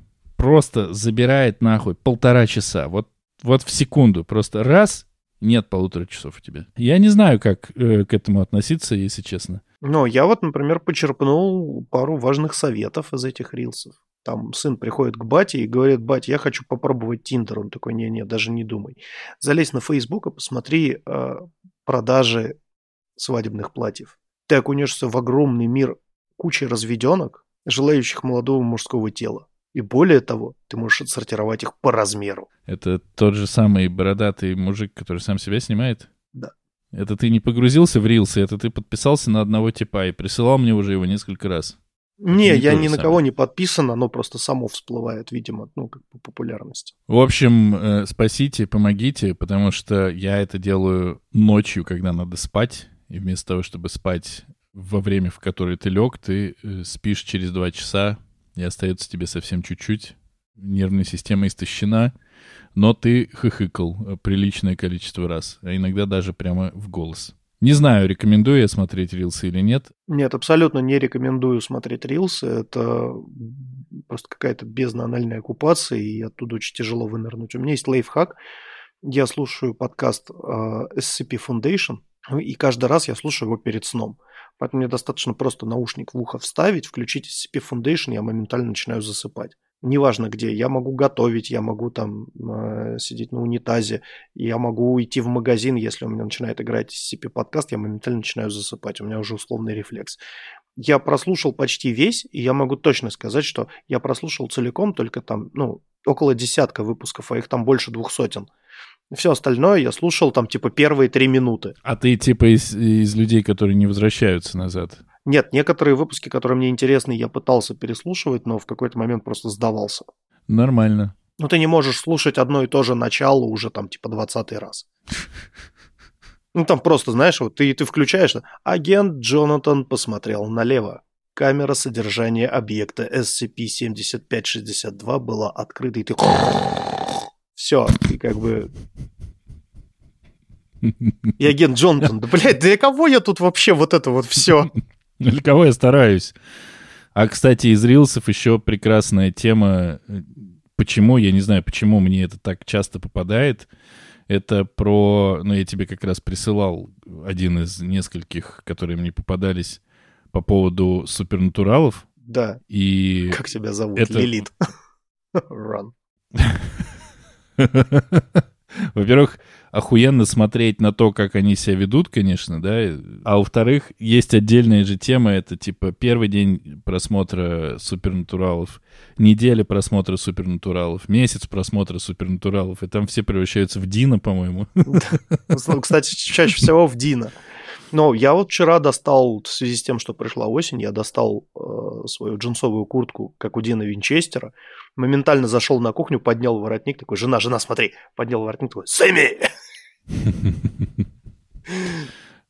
просто забирает нахуй полтора часа. Вот, вот в секунду. Просто раз, нет полутора часов у тебя. Я не знаю, как э, к этому относиться, если честно. Ну, я вот, например, почерпнул пару важных советов из этих рилсов. Там сын приходит к бате и говорит, бать, я хочу попробовать Тиндер. Он такой, не-не, даже не думай. Залезь на Facebook и посмотри э, продажи свадебных платьев. Ты окунешься в огромный мир кучи разведенок, желающих молодого мужского тела. И более того, ты можешь отсортировать их по размеру. Это тот же самый бородатый мужик, который сам себя снимает? Да. Это ты не погрузился в рилсы, это ты подписался на одного типа и присылал мне уже его несколько раз. Не, не я ни на кого не подписан, оно просто само всплывает, видимо, ну, как по популярности. В общем, э, спасите, помогите, потому что я это делаю ночью, когда надо спать, и вместо того, чтобы спать во время, в которое ты лег, ты э, спишь через два часа, и остается тебе совсем чуть-чуть. Нервная система истощена, но ты хыхыкал э, приличное количество раз, а иногда даже прямо в голос. Не знаю, рекомендую я смотреть рилсы или нет. Нет, абсолютно не рекомендую смотреть рилсы. Это просто какая-то безнаанальная оккупация, и оттуда очень тяжело вынырнуть. У меня есть лайфхак. Я слушаю подкаст uh, SCP Foundation, и каждый раз я слушаю его перед сном. Поэтому мне достаточно просто наушник в ухо вставить, включить SCP Foundation, я моментально начинаю засыпать. Неважно где, я могу готовить, я могу там э, сидеть на унитазе, я могу идти в магазин, если у меня начинает играть SCP подкаст, я моментально начинаю засыпать, у меня уже условный рефлекс. Я прослушал почти весь, и я могу точно сказать, что я прослушал целиком только там, ну, около десятка выпусков, а их там больше двух сотен. Все остальное я слушал там типа первые три минуты. А ты типа из, из людей, которые не возвращаются назад? Нет, некоторые выпуски, которые мне интересны, я пытался переслушивать, но в какой-то момент просто сдавался. Нормально. Ну ты не можешь слушать одно и то же начало уже там типа двадцатый раз. Ну там просто, знаешь, вот ты, ты включаешь, агент Джонатан посмотрел налево. Камера содержания объекта SCP-7562 была открыта, и ты все, ты как бы... И агент Джонатан, да, блядь, для кого я тут вообще вот это вот все? Для кого я стараюсь? А, кстати, из рилсов еще прекрасная тема. Почему, я не знаю, почему мне это так часто попадает. Это про... Ну, я тебе как раз присылал один из нескольких, которые мне попадались по поводу супернатуралов. Да. И... Как тебя зовут? Это... Лилит. Run. Во-первых, охуенно смотреть на то, как они себя ведут, конечно, да. А во-вторых, есть отдельная же тема, это типа первый день просмотра супернатуралов, неделя просмотра супернатуралов, месяц просмотра супернатуралов, и там все превращаются в Дина, по-моему. Кстати, чаще всего в Дина. Но я вот вчера достал, в связи с тем, что пришла осень, я достал э, свою джинсовую куртку, как у Дина Винчестера, моментально зашел на кухню, поднял воротник, такой, жена, жена, смотри, поднял воротник, такой, Сэмми!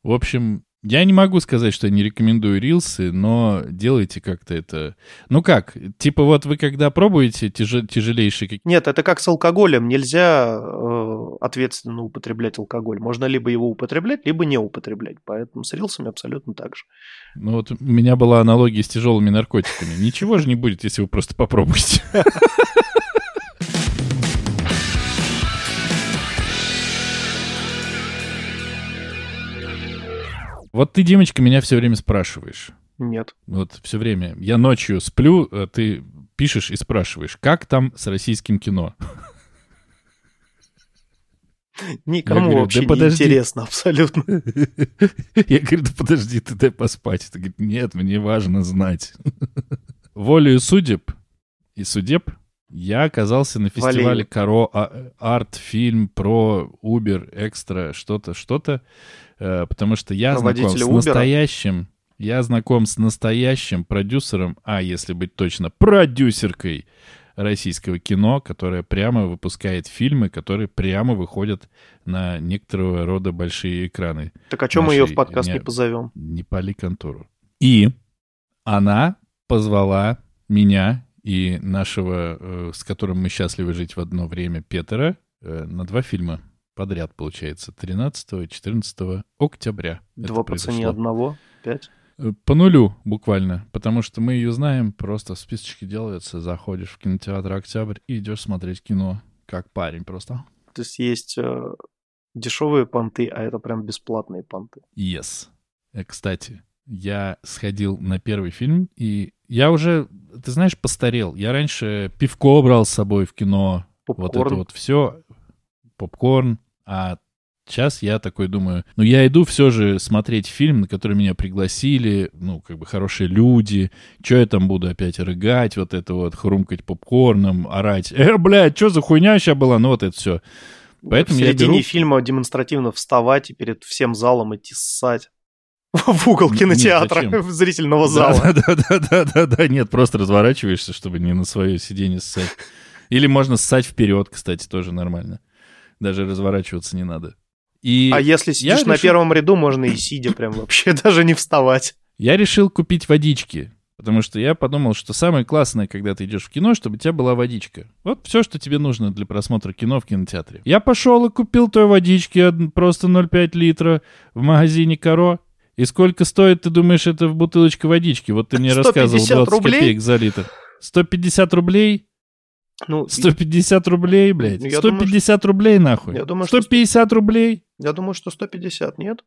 В общем, я не могу сказать, что я не рекомендую рилсы, но делайте как-то это... Ну как, типа вот вы когда пробуете тяж... тяжелейшие... Нет, это как с алкоголем. Нельзя э, ответственно употреблять алкоголь. Можно либо его употреблять, либо не употреблять. Поэтому с рилсами абсолютно так же. Ну вот у меня была аналогия с тяжелыми наркотиками. Ничего же не будет, если вы просто попробуете. Вот ты, Димочка, меня все время спрашиваешь. Нет. Вот все время. Я ночью сплю, а ты пишешь и спрашиваешь, как там с российским кино? Никому говорю, вообще да не подожди. интересно абсолютно. Я говорю, да подожди, ты дай поспать. Ты говорит, нет, мне важно знать. Волею судеб и судеб я оказался на фестивале. Каро а- арт-фильм про Uber, экстра, что-то, что-то, э, потому что я знаком с Uber? настоящим, я знаком с настоящим продюсером, а если быть точно, продюсеркой российского кино, которая прямо выпускает фильмы, которые прямо выходят на некоторого рода большие экраны. Так о чем мы ее в Нашей подкаст не- не позовем? Не пали контору. И она позвала меня и нашего, э, с которым мы счастливы жить в одно время, Петера, э, на два фильма подряд, получается, 13 и 14 октября. Два по цене одного? Пять? Э, По нулю буквально, потому что мы ее знаем, просто списочки делаются, заходишь в кинотеатр «Октябрь» и идешь смотреть кино, как парень просто. То есть есть э, дешевые понты, а это прям бесплатные понты. Yes. Кстати, я сходил на первый фильм, и я уже, ты знаешь, постарел. Я раньше пивко брал с собой в кино, вот Попкорн. это вот все, попкорн, а сейчас я такой думаю, ну я иду все же смотреть фильм, на который меня пригласили, ну как бы хорошие люди, что я там буду опять рыгать, вот это вот, хрумкать попкорном, орать, э, блядь, что за хуйня сейчас была, ну вот это все. Поэтому в я середине беру- фильма демонстративно вставать и перед всем залом идти ссать. В угол кинотеатра, нет, зачем? зрительного зала. Да, да, да, да, да, да, нет, просто разворачиваешься, чтобы не на свое сиденье ссать. Или можно ссать вперед, кстати, тоже нормально. Даже разворачиваться не надо. И А если сидишь на решил- первом ряду, можно и сидя прям вообще даже не вставать. я решил купить водички, потому что я подумал, что самое классное, когда ты идешь в кино, чтобы у тебя была водичка. Вот все, что тебе нужно для просмотра кино в кинотеатре. Я пошел и купил той водички, од- просто 0,5 литра в магазине Каро. И сколько стоит, ты думаешь, это в бутылочке водички? Вот ты мне 150 рассказывал 20 рублей? копеек за литр. 150 рублей? Ну, 150 рублей, блядь. Я думаю, 150 рублей нахуй. Я думаю, что 150 рублей. я думаю, что 150, нет?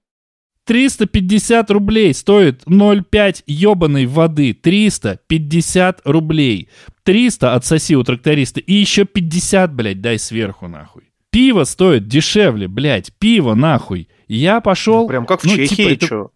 350 рублей стоит 0,5 ебаной воды. 350 рублей. 300 отсоси у тракториста. И еще 50, блядь, дай сверху нахуй. Пиво стоит дешевле, блядь. Пиво нахуй. Я пошел... Прям как в ну, Чехии, типа, это чё?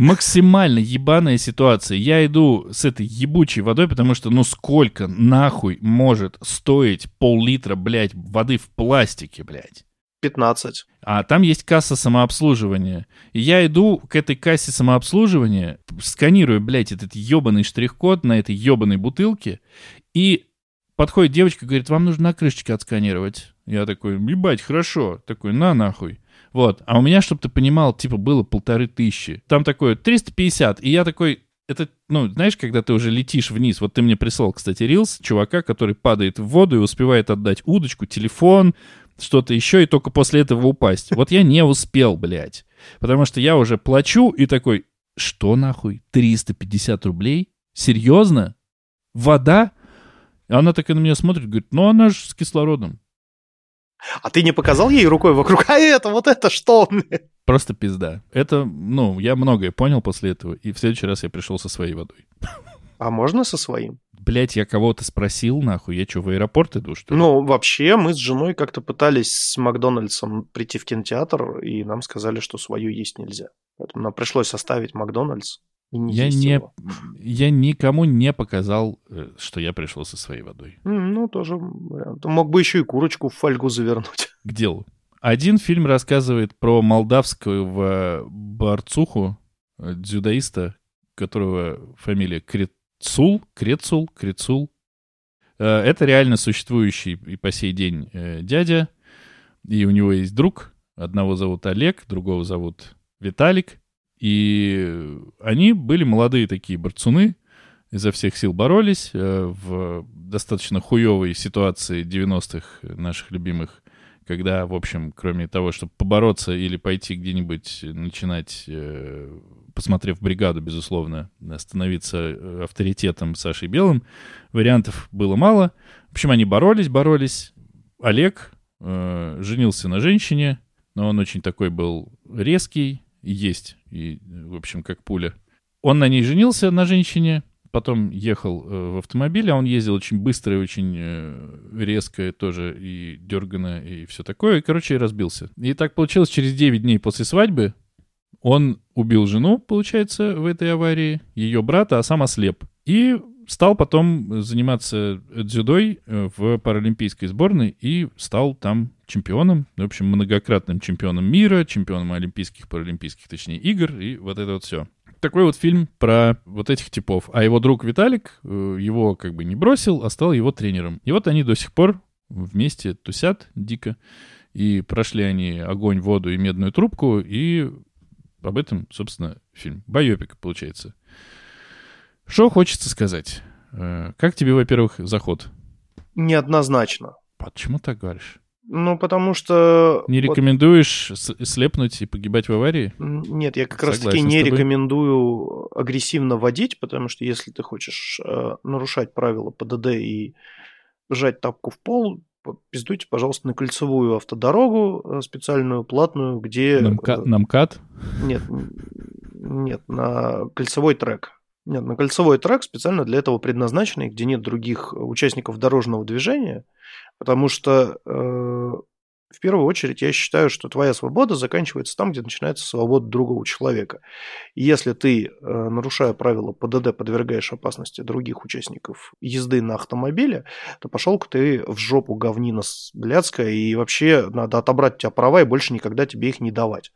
Максимально ебаная ситуация. Я иду с этой ебучей водой, потому что, ну, сколько нахуй может стоить пол-литра, блядь, воды в пластике, блядь? 15. А там есть касса самообслуживания. И я иду к этой кассе самообслуживания, сканирую, блядь, этот ебаный штрих-код на этой ебаной бутылке, и подходит девочка, говорит, вам нужно на крышечке отсканировать. Я такой, ебать, хорошо. Такой, на нахуй. Вот. А у меня, чтобы ты понимал, типа было полторы тысячи. Там такое 350. И я такой, это, ну, знаешь, когда ты уже летишь вниз. Вот ты мне прислал, кстати, рилс чувака, который падает в воду и успевает отдать удочку, телефон, что-то еще, и только после этого упасть. Вот я не успел, блядь. Потому что я уже плачу и такой, что нахуй? 350 рублей? Серьезно? Вода? И она такая на меня смотрит, говорит, ну она же с кислородом. А ты не показал ей рукой вокруг? А это, вот это что? Просто пизда. Это, ну, я многое понял после этого, и в следующий раз я пришел со своей водой. А можно со своим? Блять, я кого-то спросил, нахуй, я что, в аэропорт иду, что ли? Ну, вообще, мы с женой как-то пытались с Макдональдсом прийти в кинотеатр, и нам сказали, что свою есть нельзя. Поэтому нам пришлось оставить Макдональдс и не я, не, его. я никому не показал, э, что я пришел со своей водой. Ну, тоже вариант. Мог бы еще и курочку в фольгу завернуть. К делу. Один фильм рассказывает про молдавского борцуху, э, дзюдоиста, которого фамилия Крецул, Крецул, Крецул. Э, Это реально существующий и по сей день дядя. И у него есть друг. Одного зовут Олег, другого зовут Виталик. И они были молодые такие борцуны, изо всех сил боролись э, в достаточно хуевой ситуации 90-х наших любимых, когда, в общем, кроме того, чтобы побороться или пойти где-нибудь начинать, э, посмотрев бригаду, безусловно, становиться э, авторитетом Сашей Белым, вариантов было мало. В общем, они боролись, боролись. Олег женился на женщине, но он очень такой был резкий, есть, и, в общем, как пуля. Он на ней женился, на женщине, потом ехал э, в автомобиле, а он ездил очень быстро и очень э, резко тоже, и дергано, и все такое, и, короче, разбился. И так получилось, через 9 дней после свадьбы он убил жену, получается, в этой аварии, ее брата, а сам ослеп. И стал потом заниматься дзюдой э, в паралимпийской сборной и стал там чемпионом, в общем, многократным чемпионом мира, чемпионом олимпийских, паралимпийских, точнее, игр, и вот это вот все такой вот фильм про вот этих типов. А его друг Виталик э, его как бы не бросил, а стал его тренером. И вот они до сих пор вместе тусят дико. И прошли они огонь, воду и медную трубку. И об этом, собственно, фильм. Байопик, получается. Что хочется сказать? Э, как тебе, во-первых, заход? Неоднозначно. Почему так говоришь? Ну, потому что... Не рекомендуешь вот... слепнуть и погибать в аварии? Нет, я как раз-таки не рекомендую агрессивно водить, потому что если ты хочешь э, нарушать правила ПДД и жать тапку в пол, пиздуйте, пожалуйста, на кольцевую автодорогу э, специальную, платную, где... На, МКАД? На МКАД? Нет, нет, на кольцевой трек. Нет, на кольцевой трек специально для этого предназначенный, где нет других участников дорожного движения, потому что э, в первую очередь я считаю, что твоя свобода заканчивается там, где начинается свобода другого человека. И если ты, э, нарушая правила ПДД, подвергаешь опасности других участников езды на автомобиле, то пошел-ка ты в жопу говнина блядская, и вообще надо отобрать у тебя права и больше никогда тебе их не давать.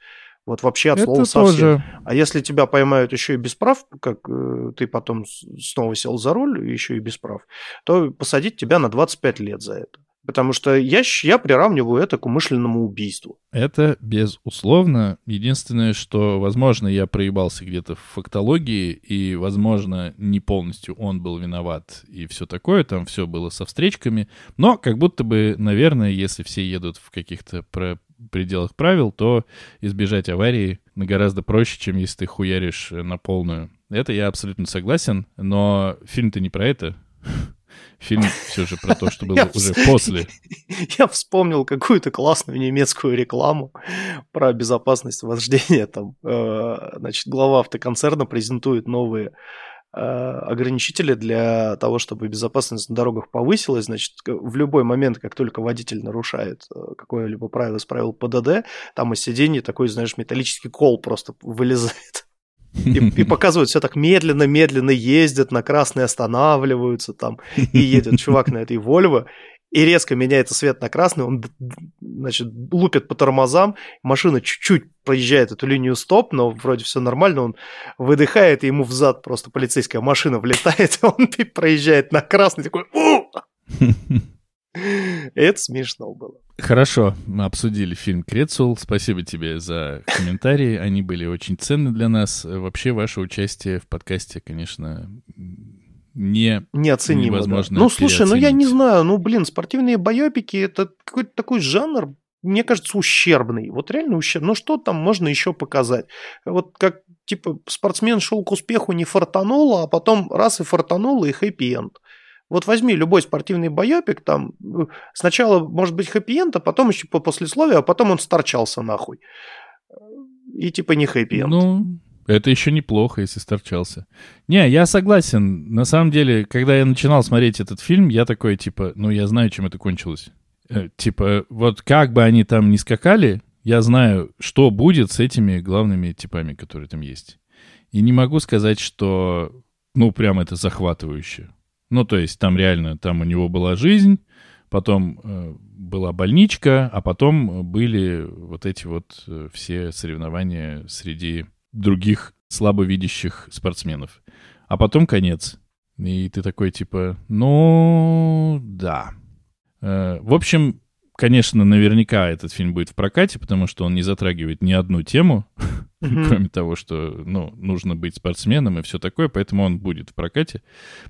Вот вообще от слова совсем. Тоже... А если тебя поймают еще и без прав, как э, ты потом снова сел за руль, еще и без прав, то посадить тебя на 25 лет за это. Потому что я, я приравниваю это к умышленному убийству. Это безусловно. Единственное, что, возможно, я проебался где-то в фактологии, и, возможно, не полностью он был виноват, и все такое, там все было со встречками. Но как будто бы, наверное, если все едут в каких-то про пределах правил, то избежать аварии гораздо проще, чем если ты хуяришь на полную. Это я абсолютно согласен, но фильм-то не про это. Фильм все же про то, что было уже после. Я вспомнил какую-то классную немецкую рекламу про безопасность вождения. Там, э, значит, глава автоконцерна презентует новые ограничители для того, чтобы безопасность на дорогах повысилась. Значит, в любой момент, как только водитель нарушает э, какое-либо правило из правил ПДД, там из сиденья такой, знаешь, металлический кол просто вылезает. И, и показывают, все так медленно-медленно ездят, на красный останавливаются там, и едет чувак на этой Вольво, и резко меняется свет на красный, он, значит, лупит по тормозам, машина чуть-чуть проезжает эту линию стоп, но вроде все нормально, он выдыхает, и ему взад просто полицейская машина влетает, и он проезжает на красный, такой Это смешно было. Хорошо, мы обсудили фильм «Крецул». Спасибо тебе за комментарии. Они были очень ценны для нас. Вообще, ваше участие в подкасте, конечно, не неоценимо. Невозможно да. Ну, слушай, ну я не знаю, ну, блин, спортивные боепики это какой-то такой жанр, мне кажется, ущербный. Вот реально ущербный. Ну, что там можно еще показать? Вот как, типа, спортсмен шел к успеху, не фартануло, а потом раз и фартануло, и хэппи-энд. Вот возьми любой спортивный боепик, там э, сначала может быть хэппи-энд, а потом еще по послесловию, а потом он сторчался нахуй. И типа не хэппи-энд. Ну, это еще неплохо, если сторчался. Не, я согласен. На самом деле, когда я начинал смотреть этот фильм, я такой, типа, ну, я знаю, чем это кончилось. Э, типа, вот как бы они там ни скакали, я знаю, что будет с этими главными типами, которые там есть. И не могу сказать, что, ну, прям это захватывающе. Ну, то есть там реально, там у него была жизнь, потом э, была больничка, а потом были вот эти вот э, все соревнования среди других слабовидящих спортсменов. А потом конец. И ты такой типа, ну, да. Э, в общем, конечно, наверняка этот фильм будет в прокате, потому что он не затрагивает ни одну тему, mm-hmm. кроме того, что, ну, нужно быть спортсменом и все такое, поэтому он будет в прокате.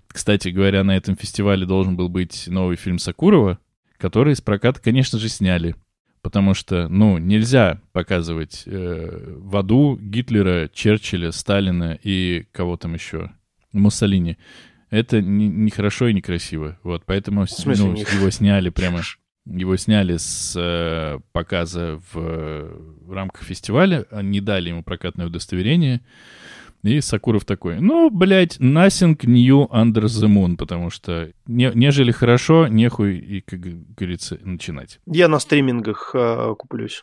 Кстати говоря, на этом фестивале должен был быть новый фильм Сакурова, который из проката, конечно же, сняли. Потому что, ну, нельзя показывать э, в аду Гитлера, Черчилля, Сталина и кого там еще, Муссолини. Это не, не и некрасиво. Вот, поэтому ну, его сняли прямо Его сняли с э, показа в, в рамках фестиваля, не дали ему прокатное удостоверение. И Сакуров такой, ну, блядь, nothing new under the moon, потому что не, нежели хорошо, нехуй и, как говорится, начинать. Я на стримингах э, куплюсь.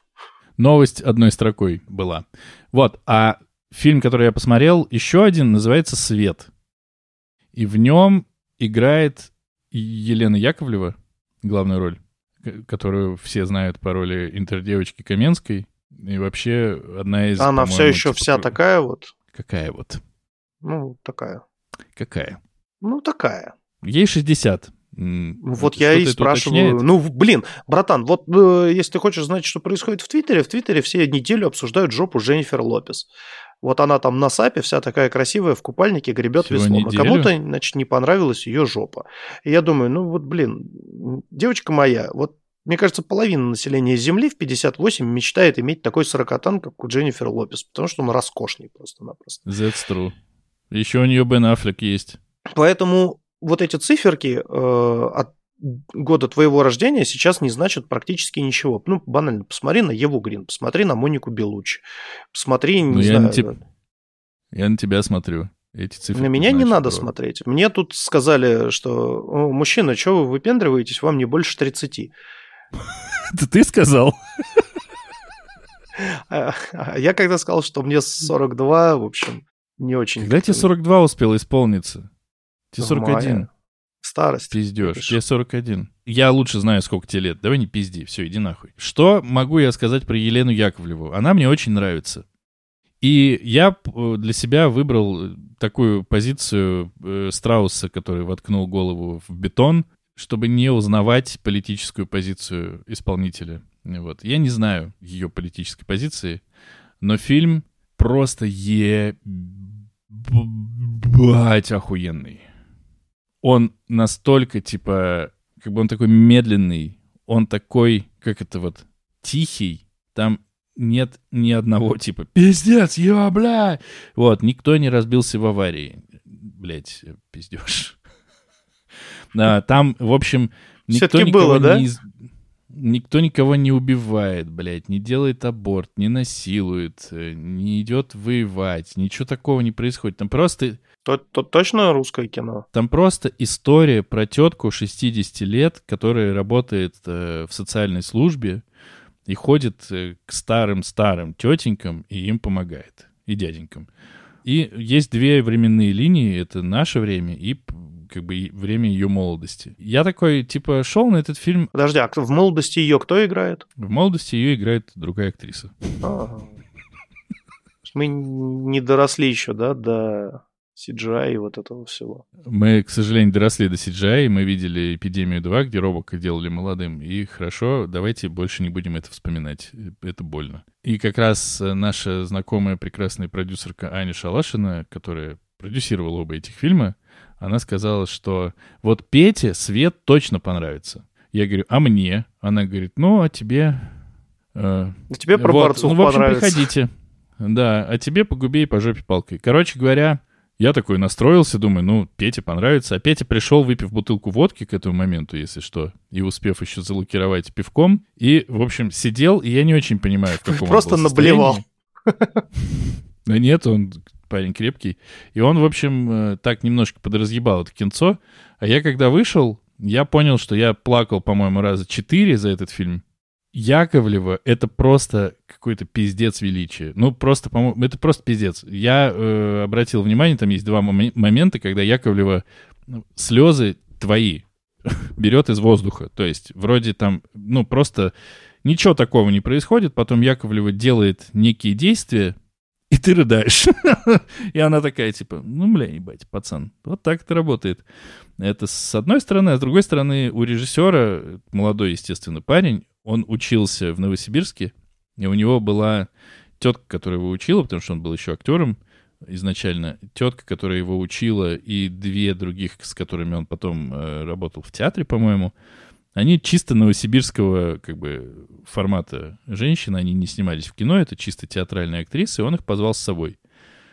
Новость одной строкой была. Вот, а фильм, который я посмотрел, еще один, называется «Свет». И в нем играет Елена Яковлева, главную роль, которую все знают по роли интердевочки Каменской. И вообще одна из... Она все еще типа, вся такая вот? Какая вот? Ну, такая. Какая? Ну, такая. Ей 60. Вот я и спрашиваю. Уточняет? Ну, блин, братан, вот э, если ты хочешь знать, что происходит в Твиттере, в Твиттере все неделю обсуждают жопу Дженнифер Лопес. Вот она там на сапе вся такая красивая, в купальнике гребет Всего веслом. А кому-то, значит, не понравилась ее жопа. И я думаю, ну вот, блин, девочка моя, вот мне кажется, половина населения Земли в 58 мечтает иметь такой сорокотан, как у Дженнифер Лопес, потому что он роскошный просто-напросто. That's true. Еще у нее Бен Аффлек есть. Поэтому вот эти циферки э, от года твоего рождения сейчас не значат практически ничего. Ну, банально, посмотри на Еву Грин, посмотри на Монику Белучи, посмотри, не ну, знаю... Я на, te... я на тебя смотрю. Эти цифры на меня не надо про... смотреть. Мне тут сказали, что мужчина, что вы выпендриваетесь, вам не больше 30. Это ты сказал? А, а я когда сказал, что мне 42, в общем, не очень... Когда тебе 42 успел исполниться? Тебе 41. Старость. Пиздешь. Тебе 41. Я лучше знаю, сколько тебе лет. Давай не пизди. Все, иди нахуй. Что могу я сказать про Елену Яковлеву? Она мне очень нравится. И я для себя выбрал такую позицию э, Страуса, который воткнул голову в бетон, чтобы не узнавать политическую позицию исполнителя. Вот. Я не знаю ее политической позиции, но фильм просто е... Бать, охуенный. Он настолько, типа, как бы он такой медленный, он такой, как это вот, тихий, там нет ни одного типа «Пиздец, я, бля!» Вот, никто не разбился в аварии. Блять, пиздешь. Да, там, в общем, никто никого было, да? не... Никто никого не убивает, блядь, не делает аборт, не насилует, э, не идет воевать, ничего такого не происходит. Там просто... То, то точно русское кино? Там просто история про тетку 60 лет, которая работает э, в социальной службе и ходит э, к старым-старым тетенькам и им помогает, и дяденькам. И есть две временные линии, это наше время и как бы время ее молодости. Я такой, типа, шел на этот фильм... Подожди, а в молодости ее кто играет? В молодости ее играет другая актриса. Мы не доросли еще, да, до CGI и вот этого всего. Мы, к сожалению, доросли до CGI, мы видели «Эпидемию 2», где Робока делали молодым, и хорошо, давайте больше не будем это вспоминать, это больно. И как раз наша знакомая прекрасная продюсерка Аня Шалашина, которая продюсировала оба этих фильма, она сказала, что вот Пете свет точно понравится. Я говорю, а мне? Она говорит, ну, а тебе... Э, а тебе про вот, борцов Ну, в общем, понравится. приходите. Да, а тебе по губе и по жопе палкой. Короче говоря, я такой настроился, думаю, ну, Пете понравится. А Петя пришел, выпив бутылку водки к этому моменту, если что, и успев еще залукировать пивком. И, в общем, сидел, и я не очень понимаю, в каком Просто наблевал. Да нет, он парень крепкий. И он, в общем, э, так немножко подразъебал это кинцо. А я когда вышел, я понял, что я плакал, по-моему, раза четыре за этот фильм. Яковлева — это просто какой-то пиздец величия. Ну, просто, по-моему, это просто пиздец. Я э, обратил внимание, там есть два мом- момента, когда Яковлева ну, слезы твои берет из воздуха. То есть, вроде там, ну, просто ничего такого не происходит, потом Яковлева делает некие действия, и ты рыдаешь. и она такая, типа, ну, бля, ебать, пацан, вот так это работает. Это с одной стороны, а с другой стороны, у режиссера, молодой, естественно, парень, он учился в Новосибирске, и у него была тетка, которая его учила, потому что он был еще актером изначально, тетка, которая его учила, и две других, с которыми он потом э, работал в театре, по-моему, они чисто новосибирского как бы формата женщины, они не снимались в кино, это чисто театральные актрисы, и он их позвал с собой.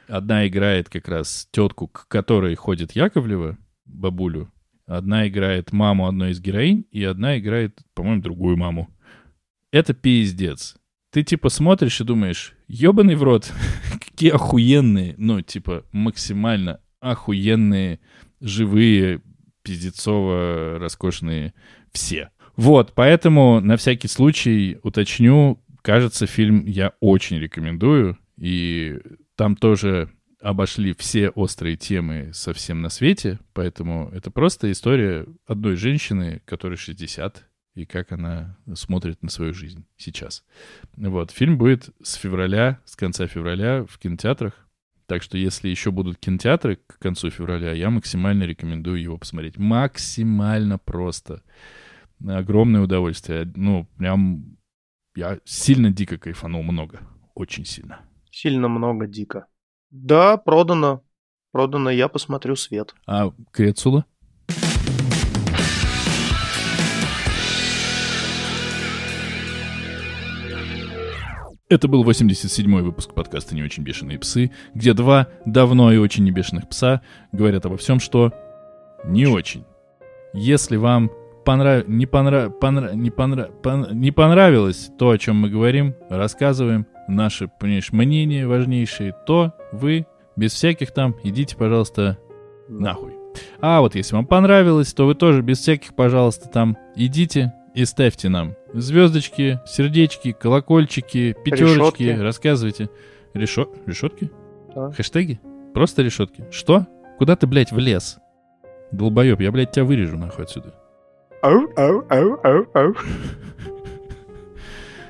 Одна играет как раз тетку, к которой ходит Яковлева, бабулю, Одна играет маму одной из героинь, и одна играет, по-моему, другую маму. Это пиздец. Ты типа смотришь и думаешь, ебаный в рот, какие охуенные, ну, типа, максимально охуенные, живые, пиздецово роскошные все. Вот, поэтому на всякий случай уточню, кажется, фильм я очень рекомендую, и там тоже обошли все острые темы совсем на свете, поэтому это просто история одной женщины, которой 60, и как она смотрит на свою жизнь сейчас. Вот, фильм будет с февраля, с конца февраля в кинотеатрах, так что если еще будут кинотеатры к концу февраля, я максимально рекомендую его посмотреть. Максимально просто. Огромное удовольствие. Ну, прям я сильно дико кайфанул, много. Очень сильно. Сильно много дико. Да, продано. Продано, я посмотрю свет. А Крецула? Это был 87-й выпуск подкаста «Не очень бешеные псы», где два давно и очень небешеных пса говорят обо всем, что не очень. Если вам понрав... не, понрав... Понрав... Не, понрав... Пон... не понравилось то, о чем мы говорим, рассказываем, наши, понимаешь, мнения важнейшие, то вы без всяких там идите, пожалуйста, нахуй. А вот если вам понравилось, то вы тоже без всяких, пожалуйста, там идите и ставьте нам звездочки, сердечки, колокольчики, пятерочки, решетки. рассказывайте. Решо... Решетки? Да. Хэштеги? Просто решетки. Что? Куда ты, блядь, влез? Долбоеб, я, блядь, тебя вырежу нахуй отсюда. Ау, ау, ау, ау, ау.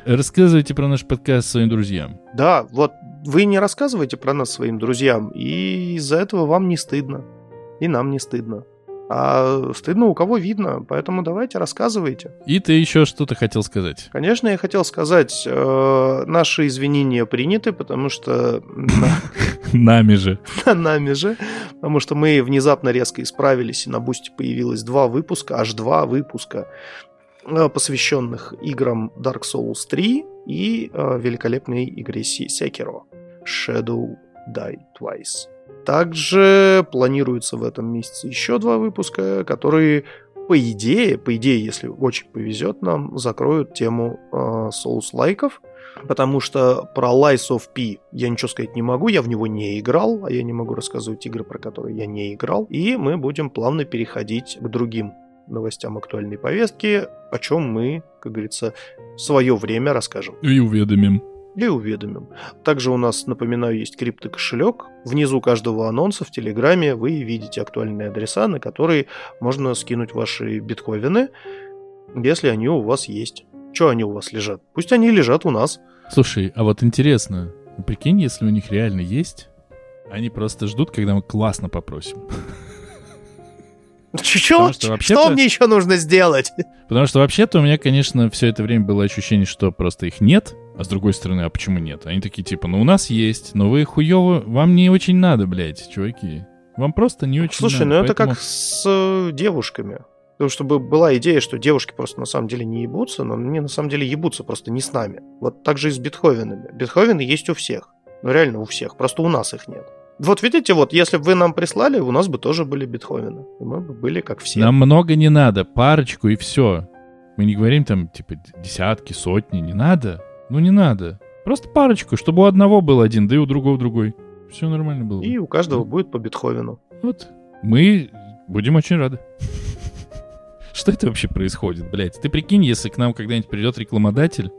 Рассказывайте про наш подкаст своим друзьям. Да, вот вы не рассказываете про нас своим друзьям, и из-за этого вам не стыдно. И нам не стыдно. А стыдно у кого видно, поэтому давайте рассказывайте. И ты еще что-то хотел сказать? Конечно, я хотел сказать, э, наши извинения приняты, потому что... Нами же. Нами же, потому что мы внезапно резко исправились, и на Boosty появилось два выпуска, аж два выпуска, э, посвященных играм Dark Souls 3 и э, великолепной игре Sekiro Shadows Die Twice. Также планируется в этом месяце еще два выпуска, которые, по идее, по идее, если очень повезет нам, закроют тему э, соус-лайков. Потому что про Lies of P я ничего сказать не могу, я в него не играл, а я не могу рассказывать игры, про которые я не играл. И мы будем плавно переходить к другим новостям актуальной повестки, о чем мы, как говорится, в свое время расскажем. И уведомим и уведомим. Также у нас, напоминаю, есть криптокошелек. Внизу каждого анонса в Телеграме вы видите актуальные адреса, на которые можно скинуть ваши биткоины, если они у вас есть. Что они у вас лежат? Пусть они лежат у нас. Слушай, а вот интересно, прикинь, если у них реально есть, они просто ждут, когда мы классно попросим. Чё? Что, что мне еще нужно сделать? Потому что вообще-то у меня, конечно, все это время было ощущение, что просто их нет, а с другой стороны, а почему нет? Они такие типа, ну у нас есть, но вы хуёво, вам не очень надо, блядь, чуваки. Вам просто не очень Слушай, надо. ну это как с э, девушками. Потому что была идея, что девушки просто на самом деле не ебутся, но они на самом деле ебутся, просто не с нами. Вот так же и с Бетховенами. Бетховены есть у всех. Ну реально у всех, просто у нас их нет. Вот видите, вот если бы вы нам прислали, у нас бы тоже были Бетховены. И мы бы были как все. Нам много не надо, парочку и все. Мы не говорим там, типа, десятки, сотни, не надо. Ну не надо. Просто парочку, чтобы у одного был один, да и у другого другой. Все нормально было. И у каждого будет по Бетховену. Вот. Мы будем очень рады. Что это вообще происходит, блядь? Ты прикинь, если к нам когда-нибудь придет рекламодатель,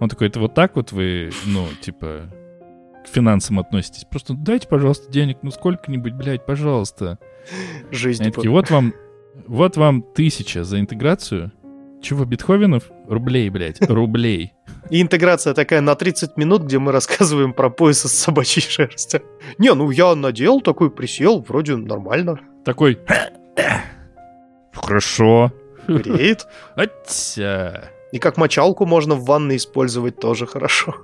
он такой, это вот так вот вы, ну, типа, к финансам относитесь? Просто дайте, пожалуйста, денег, ну сколько-нибудь, блядь, пожалуйста. Жизнь. Они такие, вот вам, вот вам тысяча за интеграцию, чего, Бетховенов? Рублей, блядь, рублей. И интеграция такая на 30 минут, где мы рассказываем про пояс из собачьей шерсти. Не, ну я надел, такой присел, вроде нормально. Такой... Хорошо. Греет. И как мочалку можно в ванной использовать, тоже хорошо.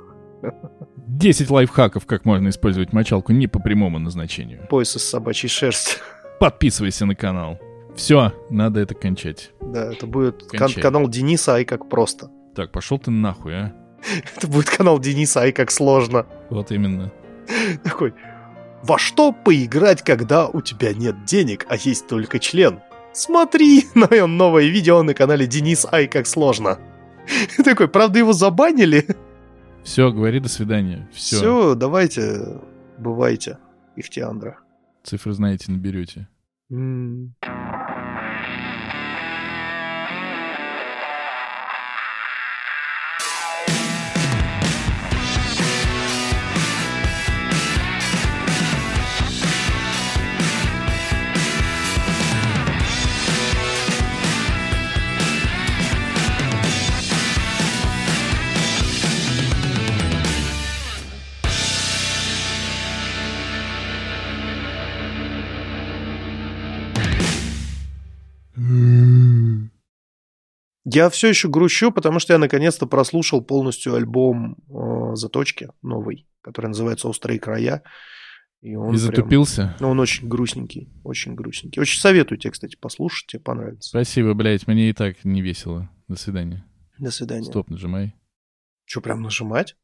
10 лайфхаков, как можно использовать мочалку не по прямому назначению. Пояс из собачьей шерсти. Подписывайся на канал. Все, надо это кончать. Да, это будет кан- канал Дениса Ай как просто. Так, пошел ты нахуй, а? Это будет канал Дениса Ай как сложно. Вот именно. Такой, во что поиграть, когда у тебя нет денег, а есть только член? Смотри, мое новое видео на канале Денис Ай, как сложно. Такой, правда, его забанили? Все, говори до свидания. Все. Все, давайте, бывайте, Ихтиандра. Цифры знаете, наберете. М. Я все еще грущу, потому что я наконец-то прослушал полностью альбом э, Заточки новый, который называется «Острые края». И он И прям- затупился? ну, он очень грустненький, очень грустненький. Очень советую тебе, кстати, послушать, тебе понравится. Спасибо, блядь, мне и так не весело. До свидания. До свидания. Стоп, нажимай. Что, прям нажимать?